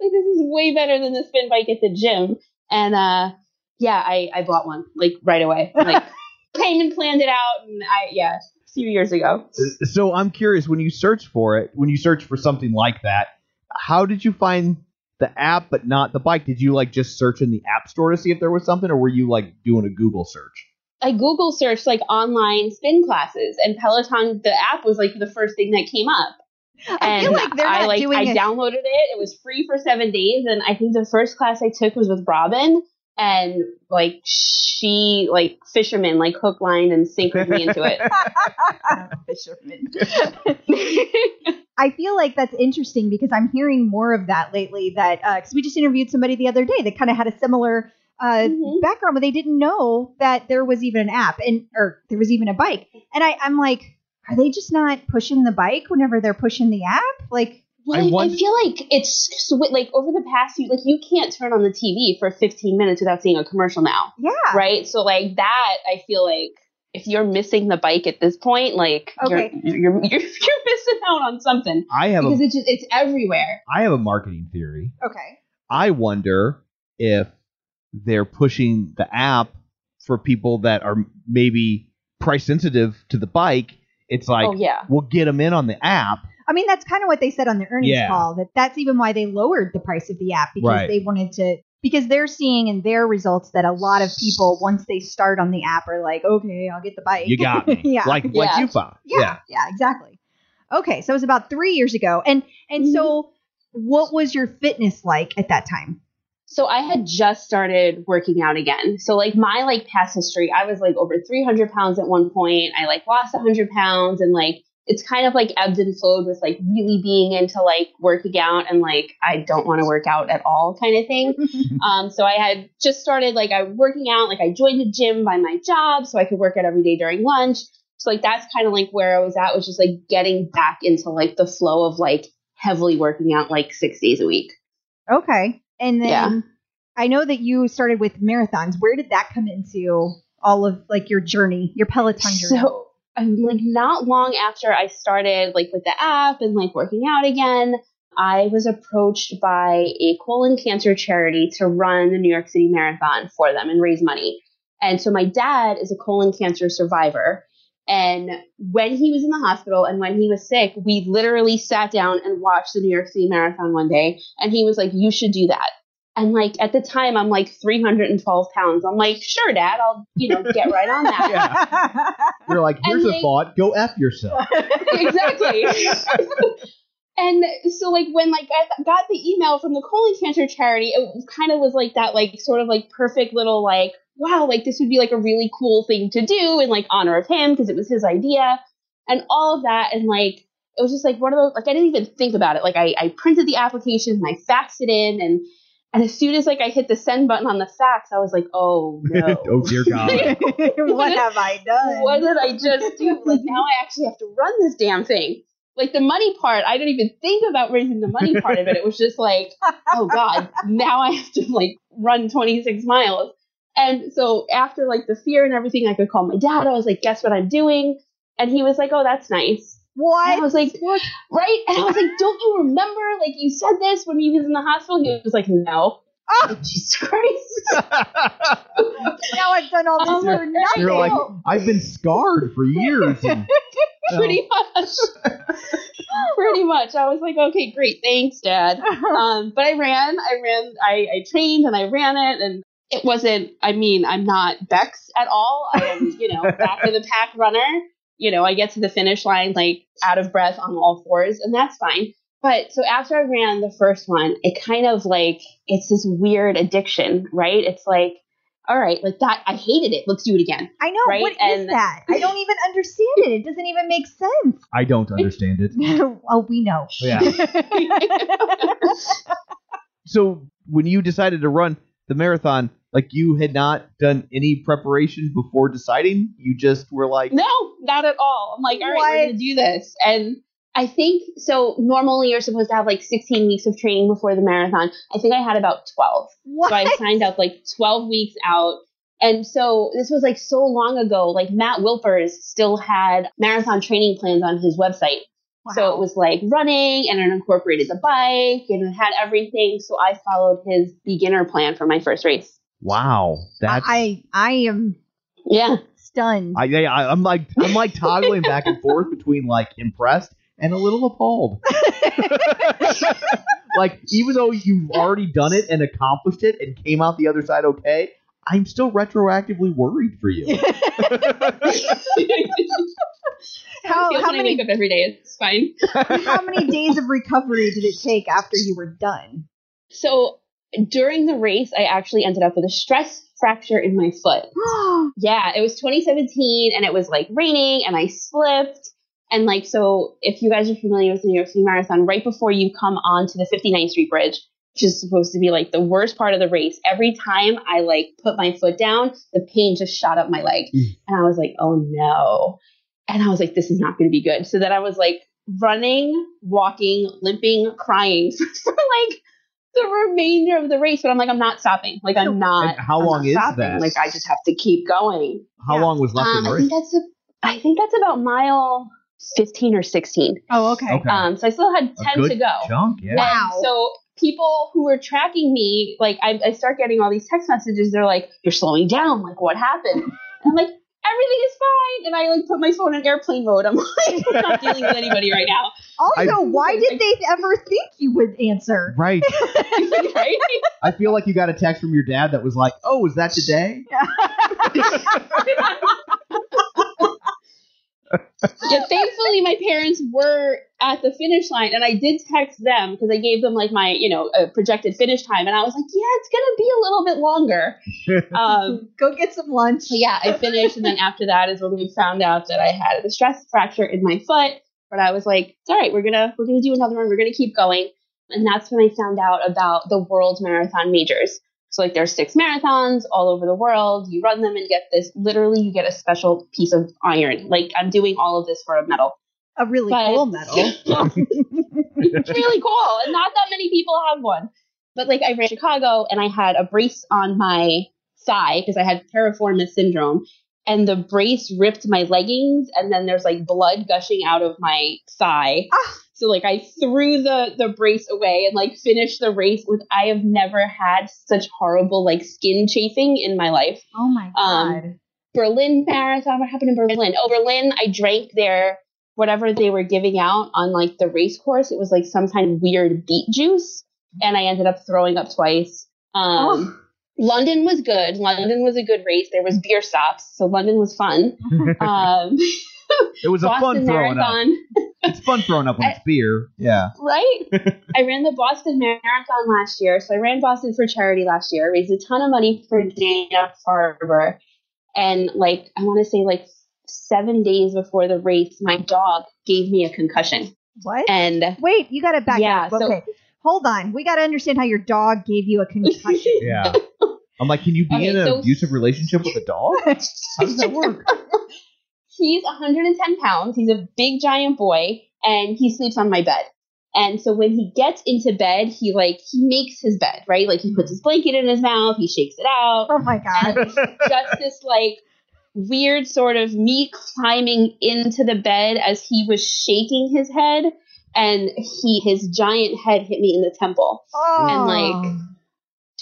Like this is way better than the spin bike at the gym. And uh, yeah, I I bought one like right away. Like payment planned it out, and I yeah, a few years ago. so I'm curious when you search for it, when you search for something like that, how did you find the app but not the bike? Did you like just search in the app store to see if there was something, or were you like doing a Google search? I Google searched like online spin classes, and Peloton, the app was like the first thing that came up. I And feel like they're I not like doing I it. downloaded it. It was free for seven days, and I think the first class I took was with Robin, and like she like fisherman like hook, line, and sinkered me into it. Fisherman. I feel like that's interesting because I'm hearing more of that lately. That because we just interviewed somebody the other day that kind of had a similar uh, Mhm. background, but they didn't know that there was even an app and or there was even a bike. And I, I'm like, are they just not pushing the bike whenever they're pushing the app? Like, Well, I I, I feel like it's sw- like over the past you like you can't turn on the TV for 15 minutes without seeing a commercial now. yeah, right? So like that, I feel like if you're missing the bike at this point, like Okay. you're, you're you're you're missing out on something I have because a it's just it's everywhere. I have a marketing theory. okay. I wonder if they're pushing the app for people that are maybe price sensitive to the bike. It's oh, like oh yeah, we'll get them in on the app. I mean, that's kind of what they said on the earnings Yeah. call. That that's even why they lowered the price of the app because Right. they wanted to because they're seeing in their results that a lot of people once they start on the app are like, okay, I'll get the bike. You got me. yeah. Like like Yeah. you found. yeah, yeah, exactly. Okay, so it was about three years ago, and and so mm-hmm. what was your fitness like at that time? so I had just started working out again. So like my like past history, I was like over 300 pounds at one point. I like lost 100 pounds and like it's kind of like ebbed and flowed with like really being into like working out and like I don't want to work out at all kind of thing. um, so I had just started like I working out, like I joined a gym by my job so I could work out every day during lunch. So like that's kind of like where I was at was just like getting back into like the flow of like heavily working out like six days a week. Okay, and then Yeah. I know that you started with marathons. Where did that come into all of like your journey, your Peloton journey? So Um, like not long after I started like with the app and like working out again, I was approached by a colon cancer charity to run the New York City Marathon for them and raise money. And so my dad is a colon cancer survivor. And when he was in the hospital and when he was sick, we literally sat down and watched the New York City Marathon one day. And he was like, You should do that. And like at the time, I'm like 312 pounds. I'm like, Sure, dad, I'll, you know, get right on that. You're like, here's And a thought. Go f yourself. exactly. and so like when like I got the email from the colon cancer charity, it kind of was like that like sort of like perfect little like wow like this would be like a really cool thing to do in like honor of him because it was his idea and all of that and like it was just like one of those like I didn't even think about it like I, I printed the application and I faxed it in and and as soon as like I hit the send button on the fax I was like oh, oh no oh dear God. what have I done? what did I just do? Like now I actually have to run this damn thing. Like the money part, I didn't even think about raising the money part of it. It was just like, oh god, now I have to like run 26 miles. And so after like the fear and everything, I could call my dad. I was like, guess what I'm doing? And he was like, oh, that's nice. What? And I was like, right? And I was like, don't you remember? Like you said this when he was in the hospital. He was like, no. Oh. Jesus Christ. now I've done all this for nothing. You're like, I've been scarred for years. and- pretty much. pretty much. I was like, okay, great, thanks, Dad. Um, but I ran, I ran, I, I trained and I ran it, and it wasn't. I mean, I'm not Becs at all. I am, you know, back of the pack runner. You know, I get to the finish line like out of breath on all fours, and that's fine. But so after I ran the first one, it kind of like it's this weird addiction, right? It's like, all right, like that. I hated it. Let's do it again. I know. Right? What is And- that? I don't even understand it. It doesn't even make sense. I don't understand it. oh, we know. Yeah. So when you decided to run the marathon, like you had not done any preparation before deciding, you just were like, No, not at all. I'm like, all right, we're gonna do this. And I think so. Normally, you're supposed to have like 16 weeks of training before the marathon. I think I had about 12. What? So I signed up like 12 weeks out. And so this was like so long ago. Like Matt Wilpers still had marathon training plans on his website. So it was like running and it incorporated the bike and it had everything. So I followed his beginner plan for my first race. "Wow, that's." I I am Yeah. stunned. I, yeah, I, I'm like I'm like toggling back and forth between like impressed and a little appalled. like even though you've already done it and accomplished it and came out the other side okay, I'm still retroactively worried for you. how how when I many wake up every day. It's fine. how many days of recovery did it take after you were done? So during the race, I actually ended up with a stress fracture in my foot. Oh. Yeah, it was 2017 and it was like raining and I slipped. And like, so if you guys are familiar with the New York City Marathon, right before you come onto the 59th Street Bridge, which is supposed to be like the worst part of the race, every time I like put my foot down, the pain just shot up my leg. Hmm. And I was like, oh no. And I was like, this is not going to be good. So then I was like running, walking, limping, crying for like the remainder of the race. But I'm like, I'm not stopping. Like, I'm not. And how I'm long not is stopping. that? Like, I just have to keep going. How Yeah. long was left in Um, the I race? think that's a, I think that's about mile 15 or 16. Oh, okay. Okay. Um, so I still had 10 to go. chunk, yeah. Wow. And so people who were tracking me, like I, I start getting all these text messages. They're like, "You're slowing down. Like, what happened?" And I'm like, "Everything is fine." And I like put my phone in airplane mode. I'm like, I'm not dealing with anybody right now. Also, I- why did they ever think you would answer? Right. right? I feel like you got a text from your dad that was like, "Oh, is that today?" yeah, thankfully my parents were at the finish line and I did text them because I gave them like my, you know, uh, projected finish time and I was like, yeah, it's going to be a little bit longer. Um, Go get some lunch. yeah, I finished and then after that is when we found out that I had a stress fracture in my foot. But I was like, it's all right, we're gonna we're gonna do another one, we're gonna keep going. And that's when I found out about the world marathon majors. So like there's six marathons all over the world. You run them and get this literally you get a special piece of iron. Like I'm doing all of this for a medal. A really But- cool medal. it's really cool. And not that many people have one. But like I ran Chicago and I had a brace on my thigh because I had piriformis syndrome. And the brace ripped my leggings and then there's like blood gushing out of my thigh. Ah. So like I threw the the brace away and like finished the race with I have never had such horrible like skin chafing in my life. Oh my god. Um, god. Berlin Marathon. What happened in Berlin? Oh, Berlin, I drank their whatever they were giving out on like the race course. It was like some kind of weird beet juice, and I ended up throwing up twice. Um, London was good. London was a good race. There was beer stops, so London was fun. um, It was a fun Boston throwing up. Marathon, It's fun throwing up when it's beer. Yeah. right? I ran the Boston Marathon last year, so I ran Boston for charity last year. I raised a ton of money for Dana Farber, and like I want to say like seven days before the race, my dog gave me a concussion, What? and Wait, you got to back Yeah, up. so- Okay. Hold on. We got to understand how your dog gave you a concussion. Yeah. I'm like, can you be Okay, in an so- abusive relationship with a dog? How does that work? he's 110 pounds. He's a big giant boy, and he sleeps on my bed. And so when he gets into bed, he like he makes his bed, right? Like he puts his blanket in his mouth, he shakes it out, oh my and god. it's just this like weird sort of me climbing into the bed as he was shaking his head, and he his giant head hit me in the temple. Oh. and, like,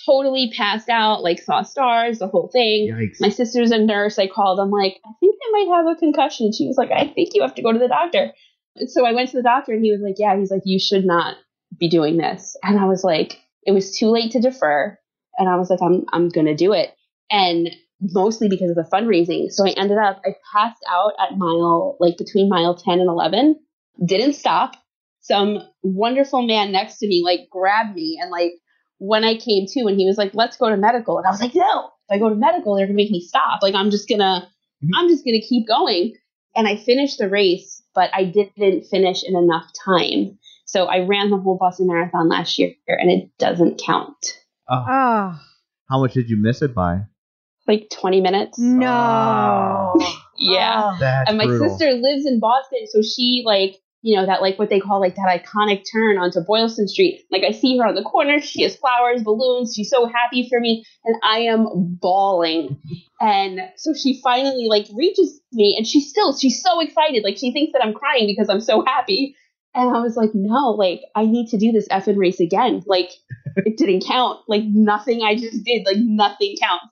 Totally passed out, like saw stars, the whole thing. Yikes. My sister's a nurse. I called. I'm like, I think I might have a concussion. She was like, I think you have to go to the doctor. And so I went to the doctor and he was like, Yeah, he's like, you should not be doing this. And I was like, it was too late to defer. And I was like, I'm I'm gonna do it. And mostly because of the fundraising. So I ended up I passed out at mile like between mile 10 and 11. Didn't stop. Some wonderful man next to me like grabbed me and like when I came to and he was like, let's go to medical. And I was like, no, if I go to medical, they're gonna make me stop. Like I'm just gonna mm-hmm. I'm just gonna keep going. And I finished the race, but I didn't finish in enough time. So I ran the whole Boston Marathon last year and it doesn't count. Oh, Oh. how much did you miss it by? Like 20 minutes. No. Yeah. Oh. That's and my brutal. sister lives in Boston, so she like you know that like what they call like that iconic turn onto Boylston Street. Like I see her on the corner, she has flowers, balloons, she's so happy for me, and I am bawling. And so she finally like reaches me, and she's still she's so excited, like she thinks that I'm crying because I'm so happy. And I was like, no, like I need to do this effing race again. Like it didn't count. Like nothing I just did, like nothing counts.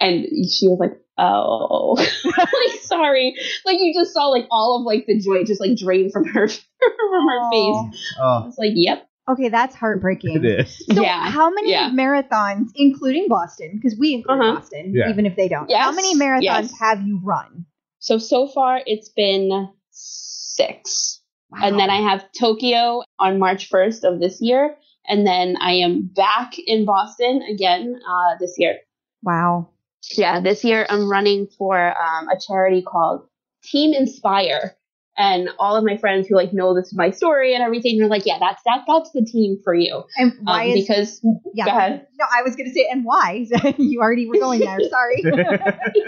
And she was like, oh, like sorry. Like you just saw like all of like the joy just like drain from her from her face. I Oh, was like, yep. Okay, that's heartbreaking. it is. So Yeah, how many yeah. marathons, including Boston, because we include Uh-huh. Boston, Yeah. even if they don't. Yes, How many marathons yes. have you run? So so far it's been six. And then I have Tokyo on March 1st of this year. And then I am back in Boston again uh, this year. Wow. Yeah, this year I'm running for um, a charity called Team Inspire. And all of my friends who like know this my story and everything, they're like, yeah, that's that that's the team for you. And why Um, is because yeah? go ahead. No, I was going to say, and why? you already were going there. Sorry.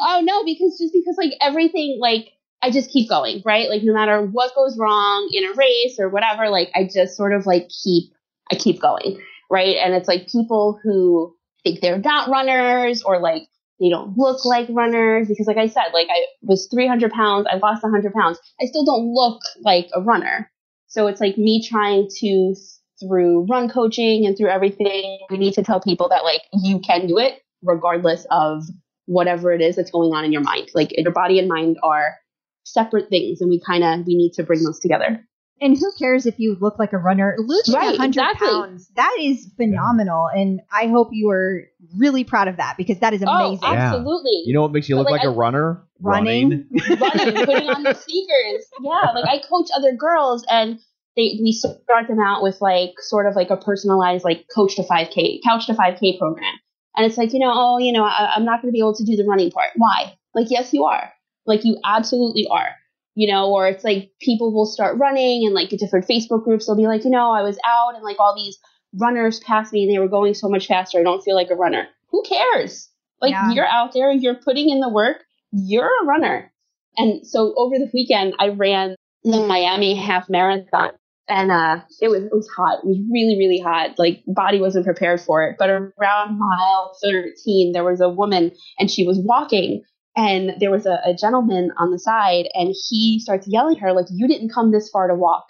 oh no, because just because like everything like I just keep going, right? Like no matter what goes wrong in a race or whatever, like I just sort of like keep I keep going, right? And it's like people who think they're not runners or like they don't look like runners because like I said, like I was 300 pounds, I lost 100 pounds. I still don't look like a runner. So it's like me trying to through run coaching and through everything, we need to tell people that like you can do it regardless of whatever it is that's going on in your mind. Like your body and mind are separate things and we kind of we need to bring those together. And who cares if you look like a runner? Losing Right, 100 exactly. pounds, that is phenomenal. And I hope you are really proud of that because that is oh, amazing. Oh, Yeah. absolutely. You know what makes you But, look like, like, a I- runner? Running. running, putting on the sneakers. Yeah, like I coach other girls and they we start them out with like sort of like a personalized like coach to 5k, couch to 5k program. And it's like, you know, oh, you know, I, I'm not going to be able to do the running part. Why? Like, yes, you are. Like, you absolutely are. You know, or it's like people will start running and like different Facebook groups, they'll be like, you know, I was out and like all these runners passed me and they were going so much faster. I don't feel like a runner. Who cares? Like, Yeah. you're out there, you're putting in the work, you're a runner. And so over the weekend, I ran the Miami half marathon. And uh, it was it was hot. It was really really hot. Like body wasn't prepared for it. But around mile 13, there was a woman, and she was walking, and there was a, a gentleman on the side, and he starts yelling at her like, "You didn't come this far to walk."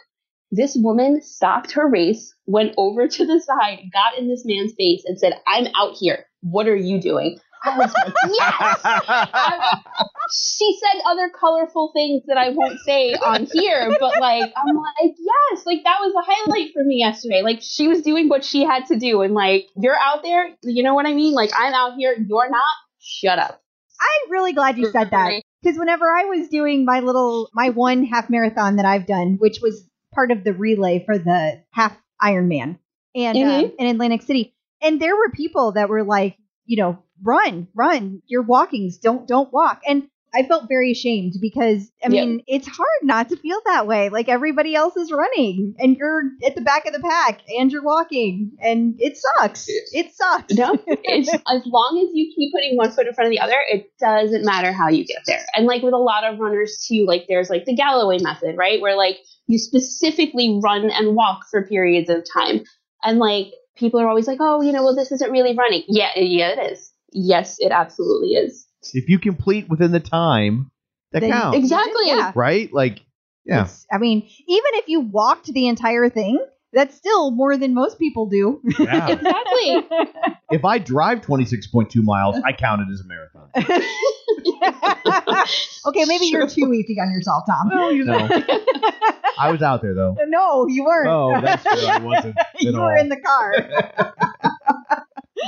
This woman stopped her race, went over to the side, got in this man's face, and said, "I'm out here. What are you doing?" I was like, yes. I- she said other colorful things that I won't say on here, but like I'm like, yes, like that was a highlight for me yesterday. Like she was doing what she had to do, and like you're out there, you know what I mean? Like I'm out here, you're not. Shut up. I'm really glad you said that because whenever I was doing my little my one half marathon that I've done, which was part of the relay for the half Ironman, and uh, Mhm. in Atlantic City, and there were people that were like, you know, run, run, you're walkings, don't don't walk, and I felt very ashamed because I Yep. mean it's hard not to feel that way. Like everybody else is running, and you're at the back of the pack, and you're walking, and it sucks. It sucks. No, it's as long as you keep putting one foot in front of the other, it doesn't matter how you get there. And like with a lot of runners too, like there's like the Galloway method, right? Where like you specifically run and walk for periods of time. And like people are always like, oh, you know, well, this isn't really running. Yeah, yeah, it is. Yes, it absolutely is. If you complete within the time, that Then- counts, Exactly. Yeah. right? Like, yeah. It's- I mean, even if you walked the entire thing, that's still more than most people do. yeah. Exactly. if I drive 26.2 miles, I count it as a marathon. okay, maybe you're too easy on yourself, Tom. Well, you know. I was out there though. No, you weren't. Oh, that's true. I wasn't you were all. in the car.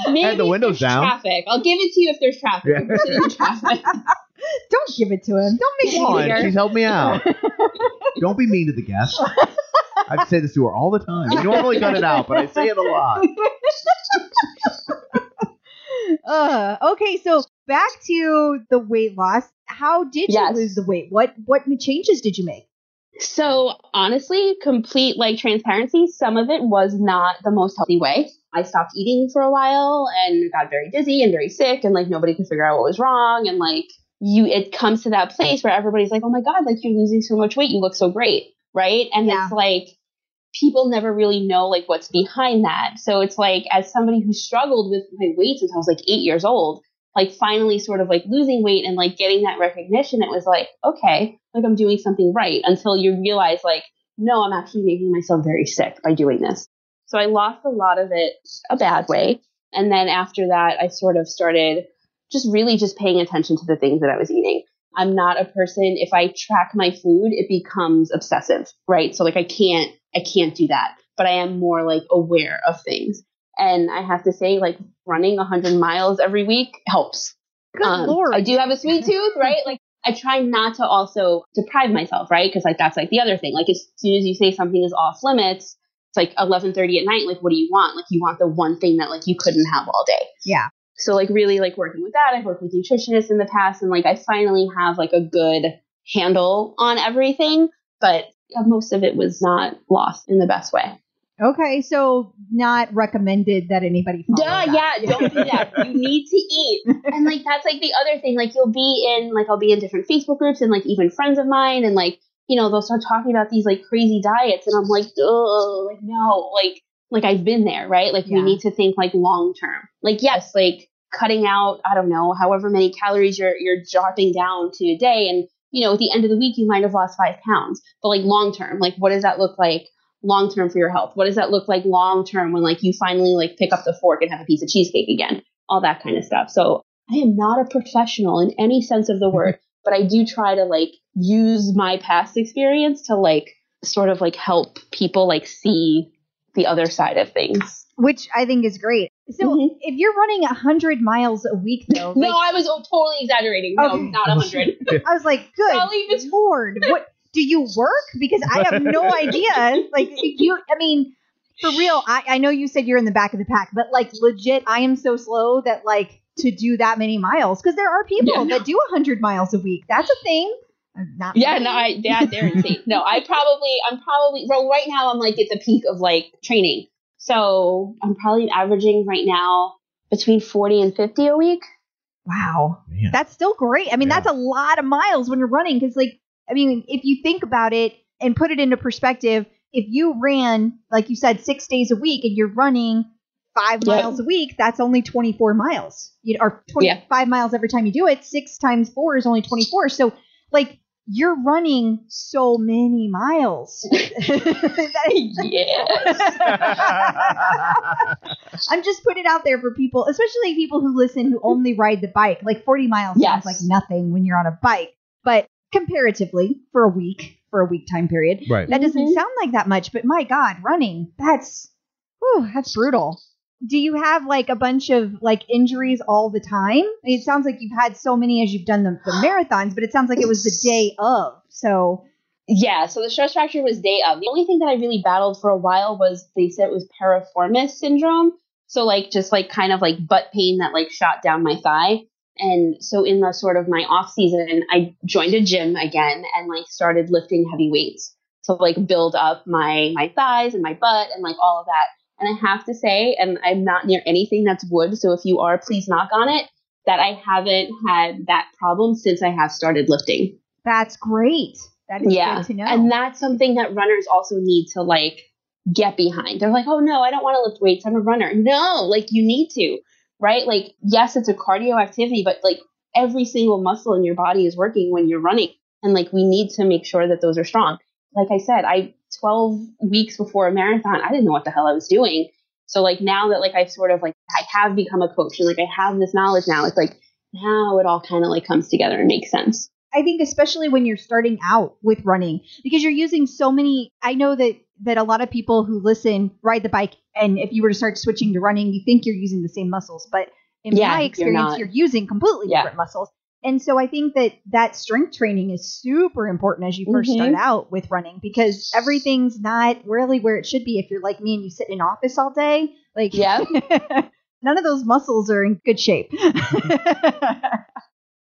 Maybe Had the windows down. Traffic. I'll give it to you if there's traffic. Yeah. If you're sitting in traffic. Don't give it to him. Don't make Come it on, easier. she's helped me out. Don't be mean to the guests. I say this to her all the time. You normally cut it out, but I say it a lot. Uh, okay, so back to the weight loss. How did you lose the weight? What what changes did you make? So honestly, complete like transparency, some of it was not the most healthy way. I stopped eating for a while and got very dizzy and very sick and like nobody could figure out what was wrong and like you it comes to that place where everybody's like, "Oh my god, like you're losing so much weight. You look so great." Right? And Yeah. it's like people never really know like what's behind that. So it's like as somebody who struggled with my weight since I was like 8 years old, like finally sort of like losing weight and like getting that recognition, it was like, okay, like I'm doing something right until you realize like, no, I'm actually making myself very sick by doing this. So I lost a lot of it a bad way. And then after that, I sort of started just really just paying attention to the things that I was eating. I'm not a person, if I track my food, it becomes obsessive, right? So like I can't, I can't do that, but I am more like aware of things. And I have to say, like running 100 miles every week helps. Good Um, lord. I do have a sweet tooth, right? Like I try not to also deprive myself, right? Because like that's like the other thing. Like as soon as you say something is off limits, it's like 11:30 at night. Like what do you want? Like you want the one thing that like you couldn't have all day. Yeah. So like really like working with that. I've worked with nutritionists in the past, and like I finally have like a good handle on everything. But most of it was not lost in the best way. Okay, so not recommended that anybody Duh, yeah, don't do that. You need to eat. And like that's like the other thing. Like you'll be in like I'll be in different Facebook groups and like even friends of mine and like, you know, they'll start talking about these like crazy diets and I'm like, oh like no, like like I've been there, right? Like we need to think like long term. Like yes, like cutting out, I don't know, however many calories you're you're dropping down to a day and you know, at the end of the week you might have lost five pounds. But like long term, like what does that look like long term for your health? What does that look like long term when like you finally like pick up the fork and have a piece of cheesecake again? All that kind of stuff. So I am not a professional in any sense of the word, but I do try to like use my past experience to like sort of like help people like see the other side of things. Which I think is great. So Mhm. if you're running 100 miles a week, though, No, I was totally exaggerating. No, Okay. not a hundred. I was like, good I'll leave it- lord, what do you work? Because I have no idea. Like you, I mean, for real, I, I know you said you're in the back of the pack, but like legit, I am so slow that like to do that many miles because there are people Yeah. that do 100 miles a week. That's a thing. Not Yeah, me. no, I yeah, they're insane. No, I probably I'm probably well right now I'm like at the peak of like training. So I'm probably averaging right now between forty and fifty a week. Wow. Man. That's still great. I mean, Yeah. that's a lot of miles when you're running because, like, I mean, if you think about it and put it into perspective, if you ran, like you said, six days a week and you're running five Yeah. miles a week, that's only 24 miles. You or 25 miles every time you do it. Six times four is only 24. So, like, you're running so many miles. Yes. I'm just putting it out there for people, especially people who listen who only ride the bike. Like 40 miles Yes. sounds like nothing when you're on a bike, but comparatively for a week, for a week time period, Right. that doesn't Mhm. sound like that much. But my God, running, that's, whew, that's brutal. Do you have like a bunch of like injuries all the time? I mean, it sounds like you've had so many as you've done the, the marathons, but it sounds like it was the day of. So, Yeah, so the stress fracture was day of. The only thing that I really battled for a while was they said it was piriformis syndrome. So like just like kind of like butt pain that like shot down my thigh. And so in the sort of my off season, I joined a gym again and like started lifting heavy weights to like build up my my thighs and my butt and like all of that. And I have to say, and I'm not near anything that's wood, so if you are, please knock on it, that I haven't had that problem since I have started lifting. that's great. That is Yeah. good to know. And that's something that runners also need to like get behind. They're like, oh no, I don't want to lift weights. I'm a runner. No, like you need to, right? Like, yes, it's a cardio activity, but like every single muscle in your body is working when you're running. And like we need to make sure that those are strong. Like I said, I 12 weeks before a marathon, I didn't know what the hell I was doing. So like now that like I've sort of like I have become a coach and like I have this knowledge now, it's like now it all kind of like comes together and makes sense. I think especially when you're starting out with running because you're using so many I know that that a lot of people who listen ride the bike and if you were to start switching to running you think you're using the same muscles but in Yeah, my you're experience you're, using completely Yeah. different muscles. And so I think that that strength training is super important as you 1st Mhm. start out with running because everything's not really where it should be if you're like me and you sit in an office all day like Yeah. none of those muscles are in good shape.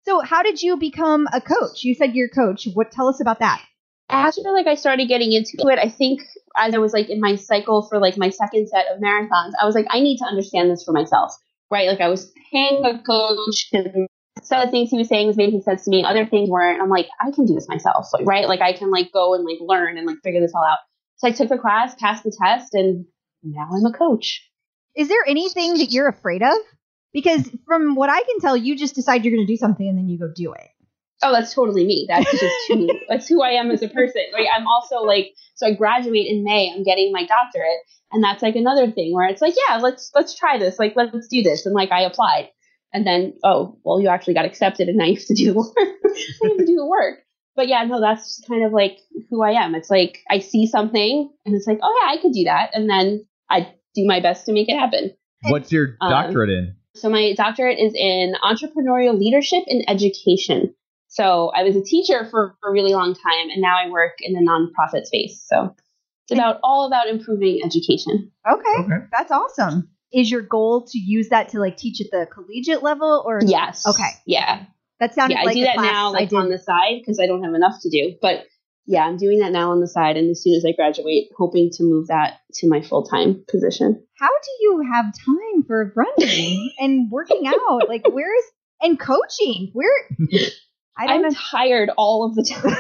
so how did you become a coach? You said you're a coach. What tell us about that? after like I started getting into it, I think as I was like in my cycle for like my second set of marathons, I was like, I need to understand this for myself, right? Like I was paying a coach and some of the things he was saying was making sense to me. Other things weren't. I'm like, I can do this myself, like, right? Like I can like go and like learn and like figure this all out. So I took the class, passed the test, and now I'm a coach. Is there anything that you're afraid of? Because from what I can tell, you just decide you're going to do something and then you go do it. Oh, that's totally me. That's just who that's who I am as a person. Like I'm also like so I graduate in May. I'm getting my doctorate, and that's like another thing where it's like, yeah, let's let's try this. Like let's do this. And like I applied, and then oh well, you actually got accepted, and now you have to do the work. I have to do the work. But yeah, no, that's just kind of like who I am. It's like I see something, and it's like, oh yeah, I could do that, and then I do my best to make it happen. What's your Um, doctorate in? So my doctorate is in entrepreneurial leadership and education. So I was a teacher for, for a really long time, and now I work in the nonprofit space. So it's about all about improving education. Okay, Okay. that's awesome. Is your goal to use that to like teach at the collegiate level or Yes. Okay. Yeah. That sounded yeah, I like do that now, like on the side, because I don't have enough to do. But yeah, I'm doing that now on the side, and as soon as I graduate, hoping to move that to my full time position. How do you have time for running and working out? Like where is and coaching? Where I don't I'm know. tired all of the time.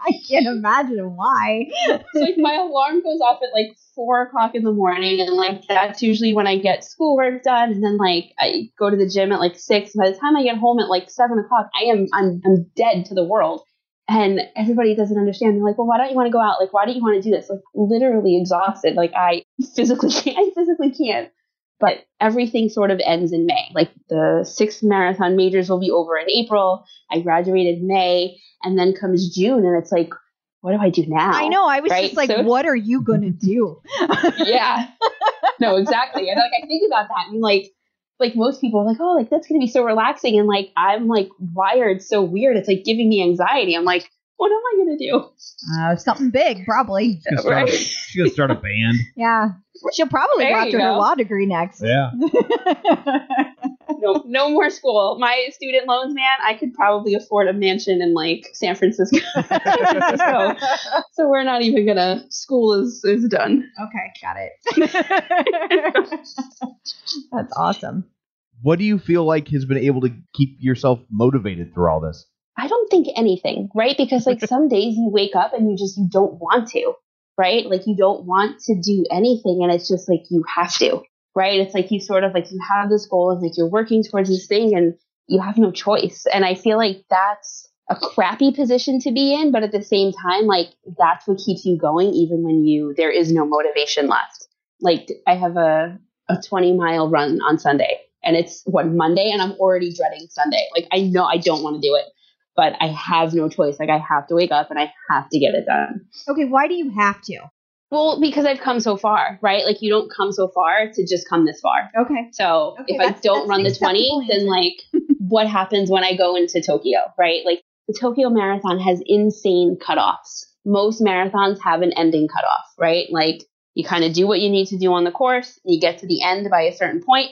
I can't imagine why. So, like my alarm goes off at like four o'clock in the morning, and like that's usually when I get schoolwork done. And then like I go to the gym at like six. By the time I get home at like seven o'clock, I am I'm I'm dead to the world. And everybody doesn't understand. They're like, well, why don't you want to go out? Like, why don't you want to do this? Like, literally exhausted. Like, I physically can't. I physically can't. But everything sort of ends in May. Like the sixth marathon majors will be over in April. I graduated in May, and then comes June, and it's like, what do I do now? I know. I was Right? just like, So- what are you gonna do? yeah. No, exactly. And like I think about that and like like most people are like, oh, like that's gonna be so relaxing. And like I'm like wired so weird. It's like giving me anxiety. I'm like, what am I gonna do? Uh, something big, probably. She's gonna, start a, Right. she's gonna start a band. Yeah. She'll probably go after her law degree next. Yeah. No, no more school. My student loans, man, I could probably afford a mansion in like San Francisco. San Francisco. So we're not even gonna. School is is done. Okay, got it. That's awesome. What do you feel like has been able to keep yourself motivated through all this? I don't think anything, right? Because like some days you wake up and you just you don't want to, right? Like you don't want to do anything and it's just like you have to, right? It's like you sort of like you have this goal and like you're working towards this thing and you have no choice. And I feel like that's a crappy position to be in, but at the same time like that's what keeps you going even when you there is no motivation left. like I have a a 20 mile run on Sunday, and it's what Monday, and I'm already dreading Sunday. Like I know I don't want to do it, but I have no choice. Like I have to wake up and I have to get it done. Okay, why do you have to? Well, because I've come so far, right? Like you don't come so far to just come this far. Okay. So Okay, if I don't run the 20, acceptable then like what happens when I go into Tokyo, right? Like the Tokyo Marathon has insane cutoffs. Most marathons have an ending cutoff, right? Like you kind of do what you need to do on the course, you get to the end by a certain point,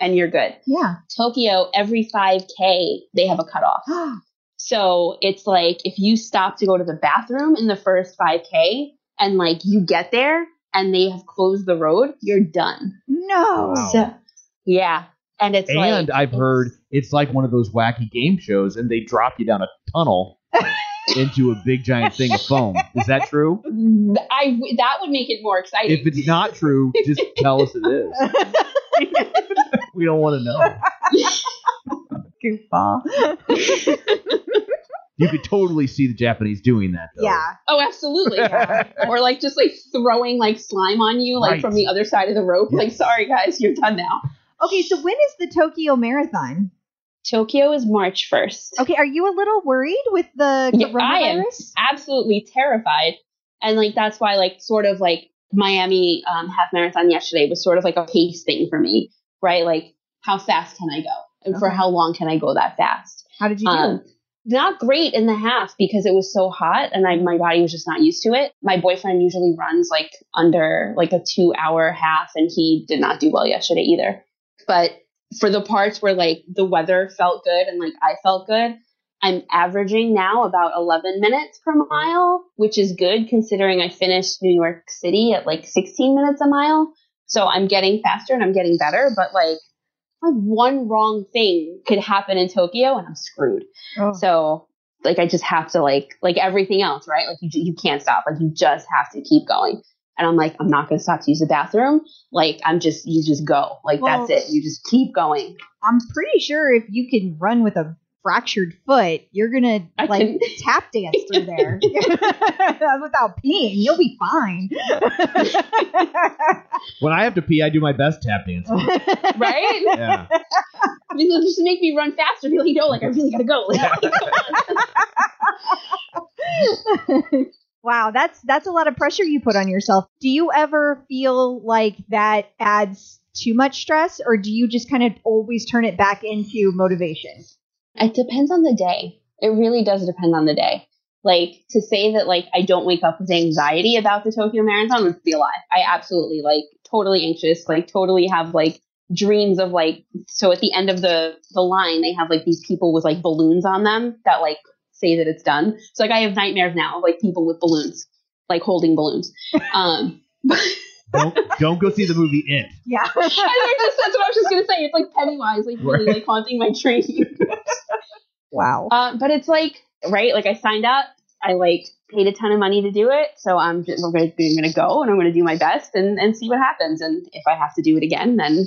and you're good. Yeah. Tokyo, every 5K, they have a cutoff. So it's like if you stop to go to the bathroom in the first 5K and like you get there and they have closed the road, you're done. no. Wow. So, yeah. And it's like. And I've it's- heard it's like one of those wacky game shows, and they drop you down a tunnel into a big giant thing of foam. Is that true? I that would make it more exciting. If it's not true, just tell us it is. we don't want to know. Goofball. You could totally see the Japanese doing that, though. Yeah. oh, absolutely. or like just like throwing like slime on you, like Right. from the other side of the rope. Like, sorry guys, you're done now. Okay, so when is the Tokyo Marathon? Tokyo is March first. Okay, are you a little worried with the Yeah, I am absolutely terrified, and like that's why like sort of like Miami um, half marathon yesterday was sort of like a pace thing for me, right? Like how fast can I go, and for how long can I go that fast? How did you do? Um, not great in the half because it was so hot and I, my body was just not used to it. My boyfriend usually runs like under like a two hour half and he did not do well yesterday either. But for the parts where like the weather felt good and like I felt good, I'm averaging now about 11 minutes per mile, which is good considering I finished New York City at like 16 minutes a mile. So I'm getting faster and I'm getting better, but like like one wrong thing could happen in Tokyo and I'm screwed. Oh. So like I just have to like like everything else, right? Like you you can't stop. Like you just have to keep going. And I'm like I'm not going to stop to use the bathroom. Like I'm just you just go. Like Well- that's it. You just keep going. I'm pretty sure if you can run with a fractured foot, you're gonna I like can- tap dance through there without peeing. You'll be fine. When I have to pee, I do my best tap dance. Right? Yeah. Because just make me run faster. Be like, no, like I really got to go. Like, wow, that's that's a lot of pressure you put on yourself. Do you ever feel like that adds too much stress, or do you just kind of always turn it back into motivation? It depends on the day. It really does depend on the day. Like to say that like I don't wake up with anxiety about the Tokyo Marathon would be a lie. I absolutely like totally anxious, like totally have like dreams of like so at the end of the the line they have like these people with like balloons on them that like say that it's done. So like I have nightmares now of like people with balloons, like holding balloons. Um Don't don't go see the movie It. Yeah. I just, that's what I was just gonna say. It's like Pennywise, like really Right. like haunting my dream. wow. Um, but it's like right, like I signed up, I like paid a ton of money to do it, so I'm just, we're gonna, I'm gonna go and I'm gonna do my best and and see what happens. And if I have to do it again, then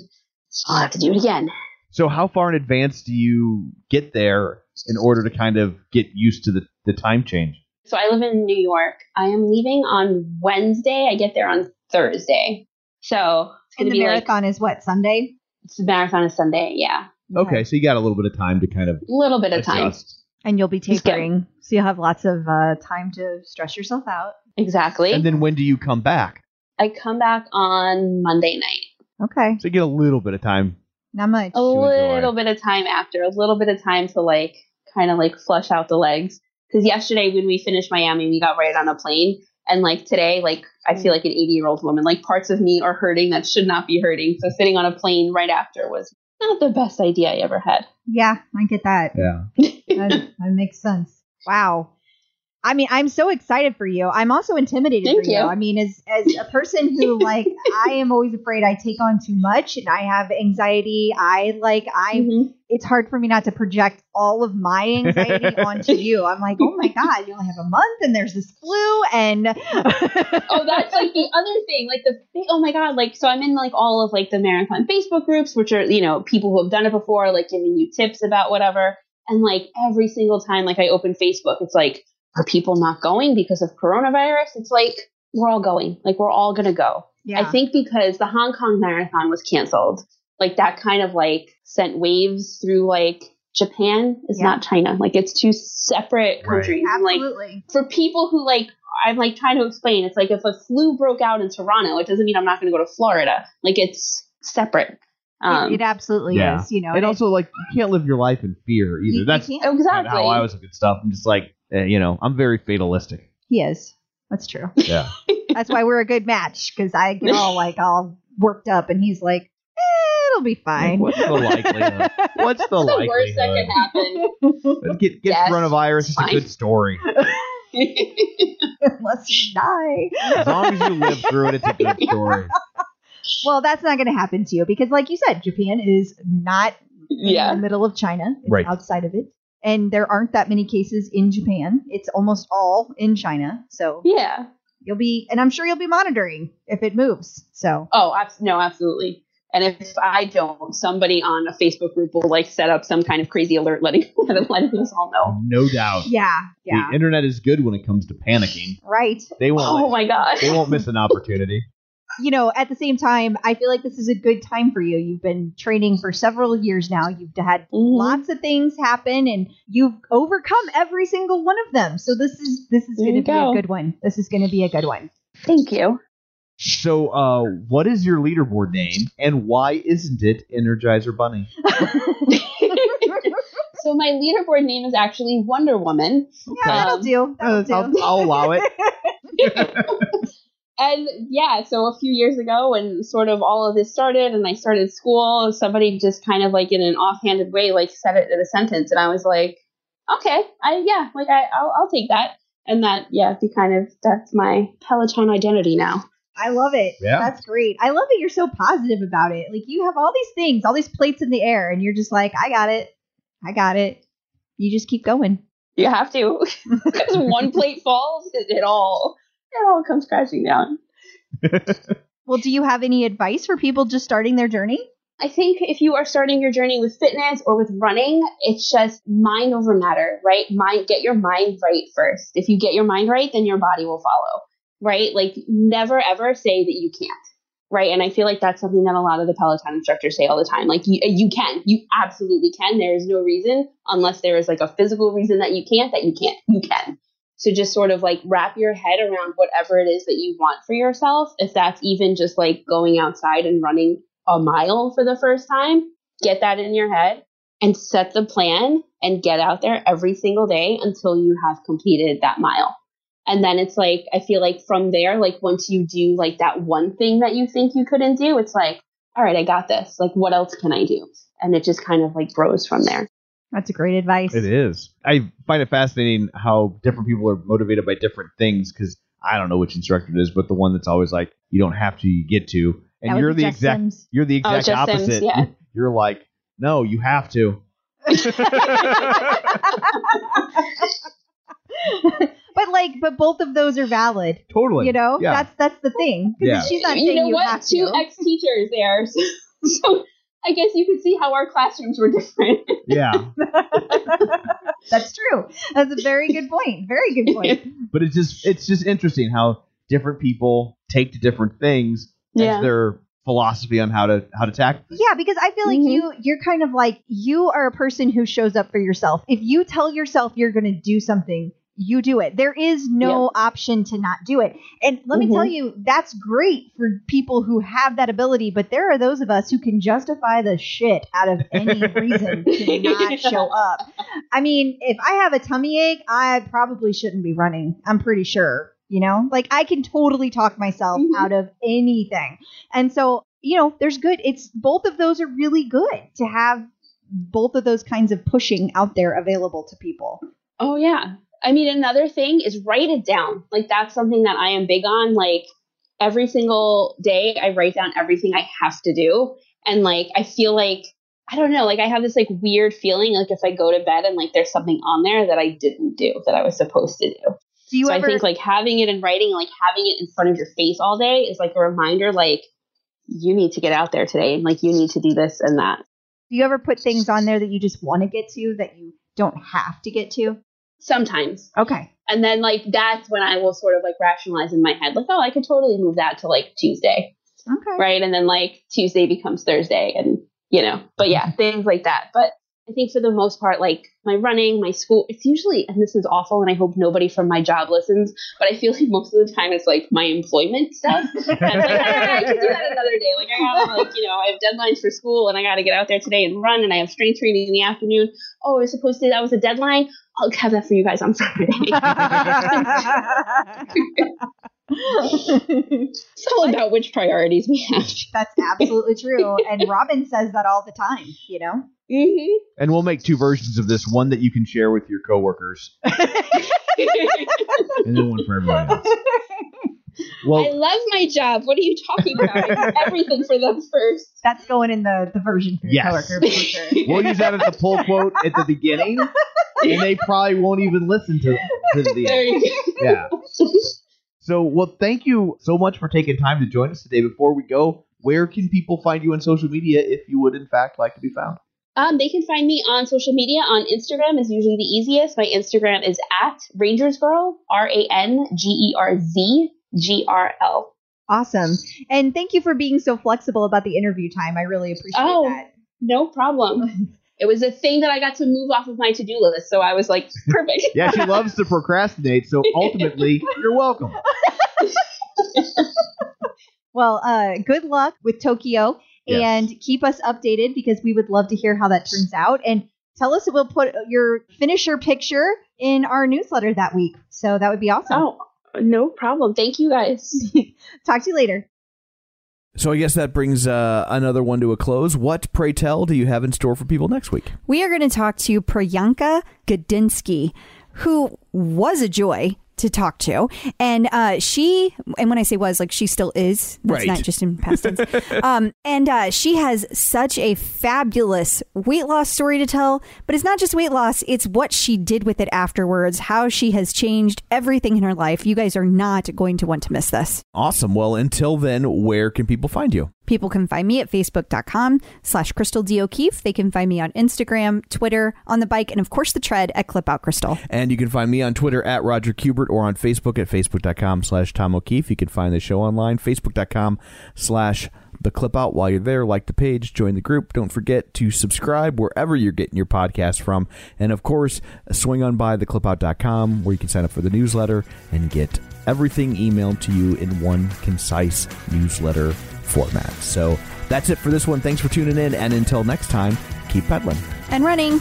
I'll have to do it again. So how far in advance do you get there in order to kind of get used to the, the time change? So I live in New York. I am leaving on Wednesday. I get there on Thursday. So it's And gonna the be like marathon is what Sunday? it's the marathon is Sunday. Yeah, Okay, so you got a little bit of time to kind of a little bit of time. And you'll be It's tapering, so you'll have lots of uh, time to stress yourself out. Exactly. And then when do you come back? I come back on Monday night. Okay, So you get a little bit of time. not much. a little bit of time after, a little bit of time to like kind of like flush out the legs. Because yesterday when we finished Miami, we got right on a plane, and like today, like I feel like an 80 year old woman. Like parts of me are hurting that should not be hurting. So sitting on a plane right after was not the best idea I ever had. Yeah, I get that. Yeah. that, that makes sense. Wow. I mean, I'm so excited for you. I'm also intimidated Thank for you. you. I mean, as as a person who like I am always afraid I take on too much and I have anxiety. I like I Mhm. it's hard for me not to project all of my anxiety onto you. I'm like, "Oh my god, you only have a month and there's this flu and oh, that's like the other thing. Like the thing, oh my god, like so I'm in like all of like the marathon Facebook groups, which are you know people who have done it before, like giving you tips about whatever. And like every single time, like I open Facebook, it's like, are people not going because of coronavirus? It's like we're all going. Like we're all gonna go. Yeah. I think because the Hong Kong marathon was canceled, like that kind of like sent waves through like Japan is Yeah. not China. Like it's two separate Right. countries. And, Like for people who like I'm like trying to explain, it's like if a flu broke out in Toronto, it doesn't mean I'm not going to go to Florida. Like it's separate. Um, it, it absolutely yeah. is. You know, and also, like, you can't live your life in fear either. you- you That's can't. kinda exactly. how I was with stuff. I'm just like, eh, you know, I'm very fatalistic. He is. That's true. Yeah. That's why we're a good match because I get all like all worked up, and he's like, eh, "It'll be fine." What's the likelihood? What's the the worst that likelihood? can happen. Get, get Yes, coronavirus is a good story. Unless you die. As long as you live through it, it's a good story. Well, that's not going to happen to you because, like you said, Japan is not in the middle of China. It's Right. outside of it. And there aren't that many cases in Japan. It's almost all in China. So Yeah. you'll be, and I'm sure you'll be monitoring if it moves. So Oh, abs- no, absolutely. And if I don't, somebody on a Facebook group will like set up some kind of crazy alert, letting letting us all know. No doubt. yeah, yeah, The internet is good when it comes to panicking. right. They won't. Oh my god. they won't miss an opportunity. You know, at the same time, I feel like this is a good time for you. You've been training for several years now. You've had Mhm. lots of things happen, and you've overcome every single one of them. So this is this is going to be go. a good one. This is going to be a good one. Thank you. So, uh, what is your leaderboard name, and why isn't it Energizer Bunny? so my leaderboard name is actually Wonder Woman. Yeah, that'll Um, do. That'll Uh, do. I'll, I'll allow it. And yeah, so a few years ago when sort of all of this started and I started school, somebody just kind of like in an offhanded way like said it in a sentence and I was like, okay, I yeah, like I I'll, I'll take that. And that yeah, be kind of that's my Peloton identity now. I love it. Yeah. That's great. I love that you're so positive about it. Like you have all these things, all these plates in the air, and you're just like, I got it. I got it. You just keep going. You have to because one plate falls, it, it all it all comes crashing down. Well, do you have any advice for people just starting their journey? I think if you are starting your journey with fitness or with running, it's just mind over matter, right? Mind, get your mind right first. If you get your mind right, then your body will follow, right? Like never ever say that you can't, right? And I feel like that's something that a lot of the Peloton instructors say all the time. Like you, you can, you absolutely can. There is no reason unless there is like a physical reason that you can't, that you can't, you can. So just sort of like wrap your head around whatever it is that you want for yourself. If that's even just like going outside and running a mile for the first time, get that in your head and set the plan and get out there every single day until you have completed that mile. And then it's like, I feel like from there, like once you do like that one thing that you think you couldn't do, it's like, all right, I got this. Like, what else can I do? And it just kind of like grows from there. That's a great advice. It is. I find it fascinating how different people are motivated by different things because I don't know which instructor it is, but the one that's always like, you don't have to, you get to. And you're the exact Sims. you're the Oh, exact Sims, opposite. yeah. You're like, no, you have to. but like, but both of those are valid. Totally. You know, Yeah. that's that's the thing. 'Cause Yeah. she's not you saying know you what? have Two ex teachers there. So, so I guess you could see how our classrooms were different. yeah. that's true. That's a very good point. Very good point. But it's just it's just interesting how different people take to different things Yeah. as their philosophy on how to how to tackle things. Yeah, because I feel like Mhm. you you're kind of like you are a person who shows up for yourself. If you tell yourself you're going to do something, you do it. There is no option to not do it. And let me Mhm. tell you, that's great for people who have that ability, but there are those of us who can justify the shit out of any reason to not show up. I mean, if I have a tummy ache, I probably shouldn't be running. I'm pretty sure. You know, like I can totally talk myself Mhm. out of anything. And so, you know, there's good. It's both of those are really good to have both of those kinds of pushing out there available to people. Oh yeah. I mean, another thing is write it down. Like that's something that I am big on. Like every single day, I write down everything I have to do, and like I feel like I don't know. Like I have this like weird feeling. Like if I go to bed and like there's something on there that I didn't do that I was supposed to do. Do you so ever I think like having it in writing, like having it in front of your face all day, is like a reminder. Like you need to get out there today, and like you need to do this and that. do you ever put things on there that you just want to get to that you don't have to get to? Sometimes. Okay. And then like that's when I will sort of like rationalize in my head, like, oh, I could totally move that to like Tuesday. Okay. Right. And then like Tuesday becomes Thursday and you know, but yeah, mm-hmm. things like that. But I think for the most part, like my running, my school, it's usually, and this is awful, and I hope nobody from my job listens, but I feel like most of the time it's like my employment stuff. And it's like, ah, I can do that another day. Like I have like, you know, I have deadlines for school and I got to get out there today and run and I have strength training in the afternoon. Oh, I was supposed to, that was a deadline. I'll have that for you guys on Friday. It's all about which priorities we have. That's absolutely true. And Robin says that all the time, you know? hmm And we'll make two versions of this: one that you can share with your coworkers, and then one for everybody else. Well, I love my job. What are you talking about? I do everything for them first. That's going in the, the version for your Yes. coworker for sure. we'll use that as a pull quote at the beginning, and they probably won't even listen to, to the There end. you go. Yeah. So, well, thank you so much for taking time to join us today. Before we go, where can people find you on social media if you would, in fact, like to be found? Um, they can find me on social media. On Instagram is usually the easiest. My Instagram is at Rangers Girl, R A N G E R Z G R L. Awesome. And thank you for being so flexible about the interview time. I really appreciate Oh. that. No problem. it was a thing that I got to move off of my to do list, so I was like, perfect. Yeah, she loves to procrastinate, so ultimately, you're welcome. Well, uh, good luck with Tokyo Yes. and keep us updated because we would love to hear how that turns out. And tell us, we'll put your finisher picture in our newsletter that week. So that would be awesome. Oh, no problem. Thank you guys. Talk to you later. So I guess that brings uh, another one to a close. What, pray tell, do you have in store for people next week? We are going to talk to Priyanka Godinsky, who was a joy to talk to. And uh, she, and when I say was, like she still is, that's Right. not just in past tense. um, and uh, she has such a fabulous weight loss story to tell, but it's not just weight loss, it's what she did with it afterwards, how she has changed everything in her life. You guys are not going to want to miss this. Awesome. Well, until then, where can people find you? People can find me at facebook.com slash Crystal D. O'Keefe. They can find me on Instagram, Twitter, on the bike, and of course the tread at Clip Out Crystal. And you can find me on Twitter at Roger Kubert or on Facebook at facebook.com slash Tom O'Keefe. You can find the show online, facebook.com slash the clip out while you're there. Like the page, join the group. Don't forget to subscribe wherever you're getting your podcast from. And of course, swing on by theclipout.com where you can sign up for the newsletter and get everything emailed to you in one concise newsletter format. So that's it for this one. Thanks for tuning in. And until next time, keep pedaling and running.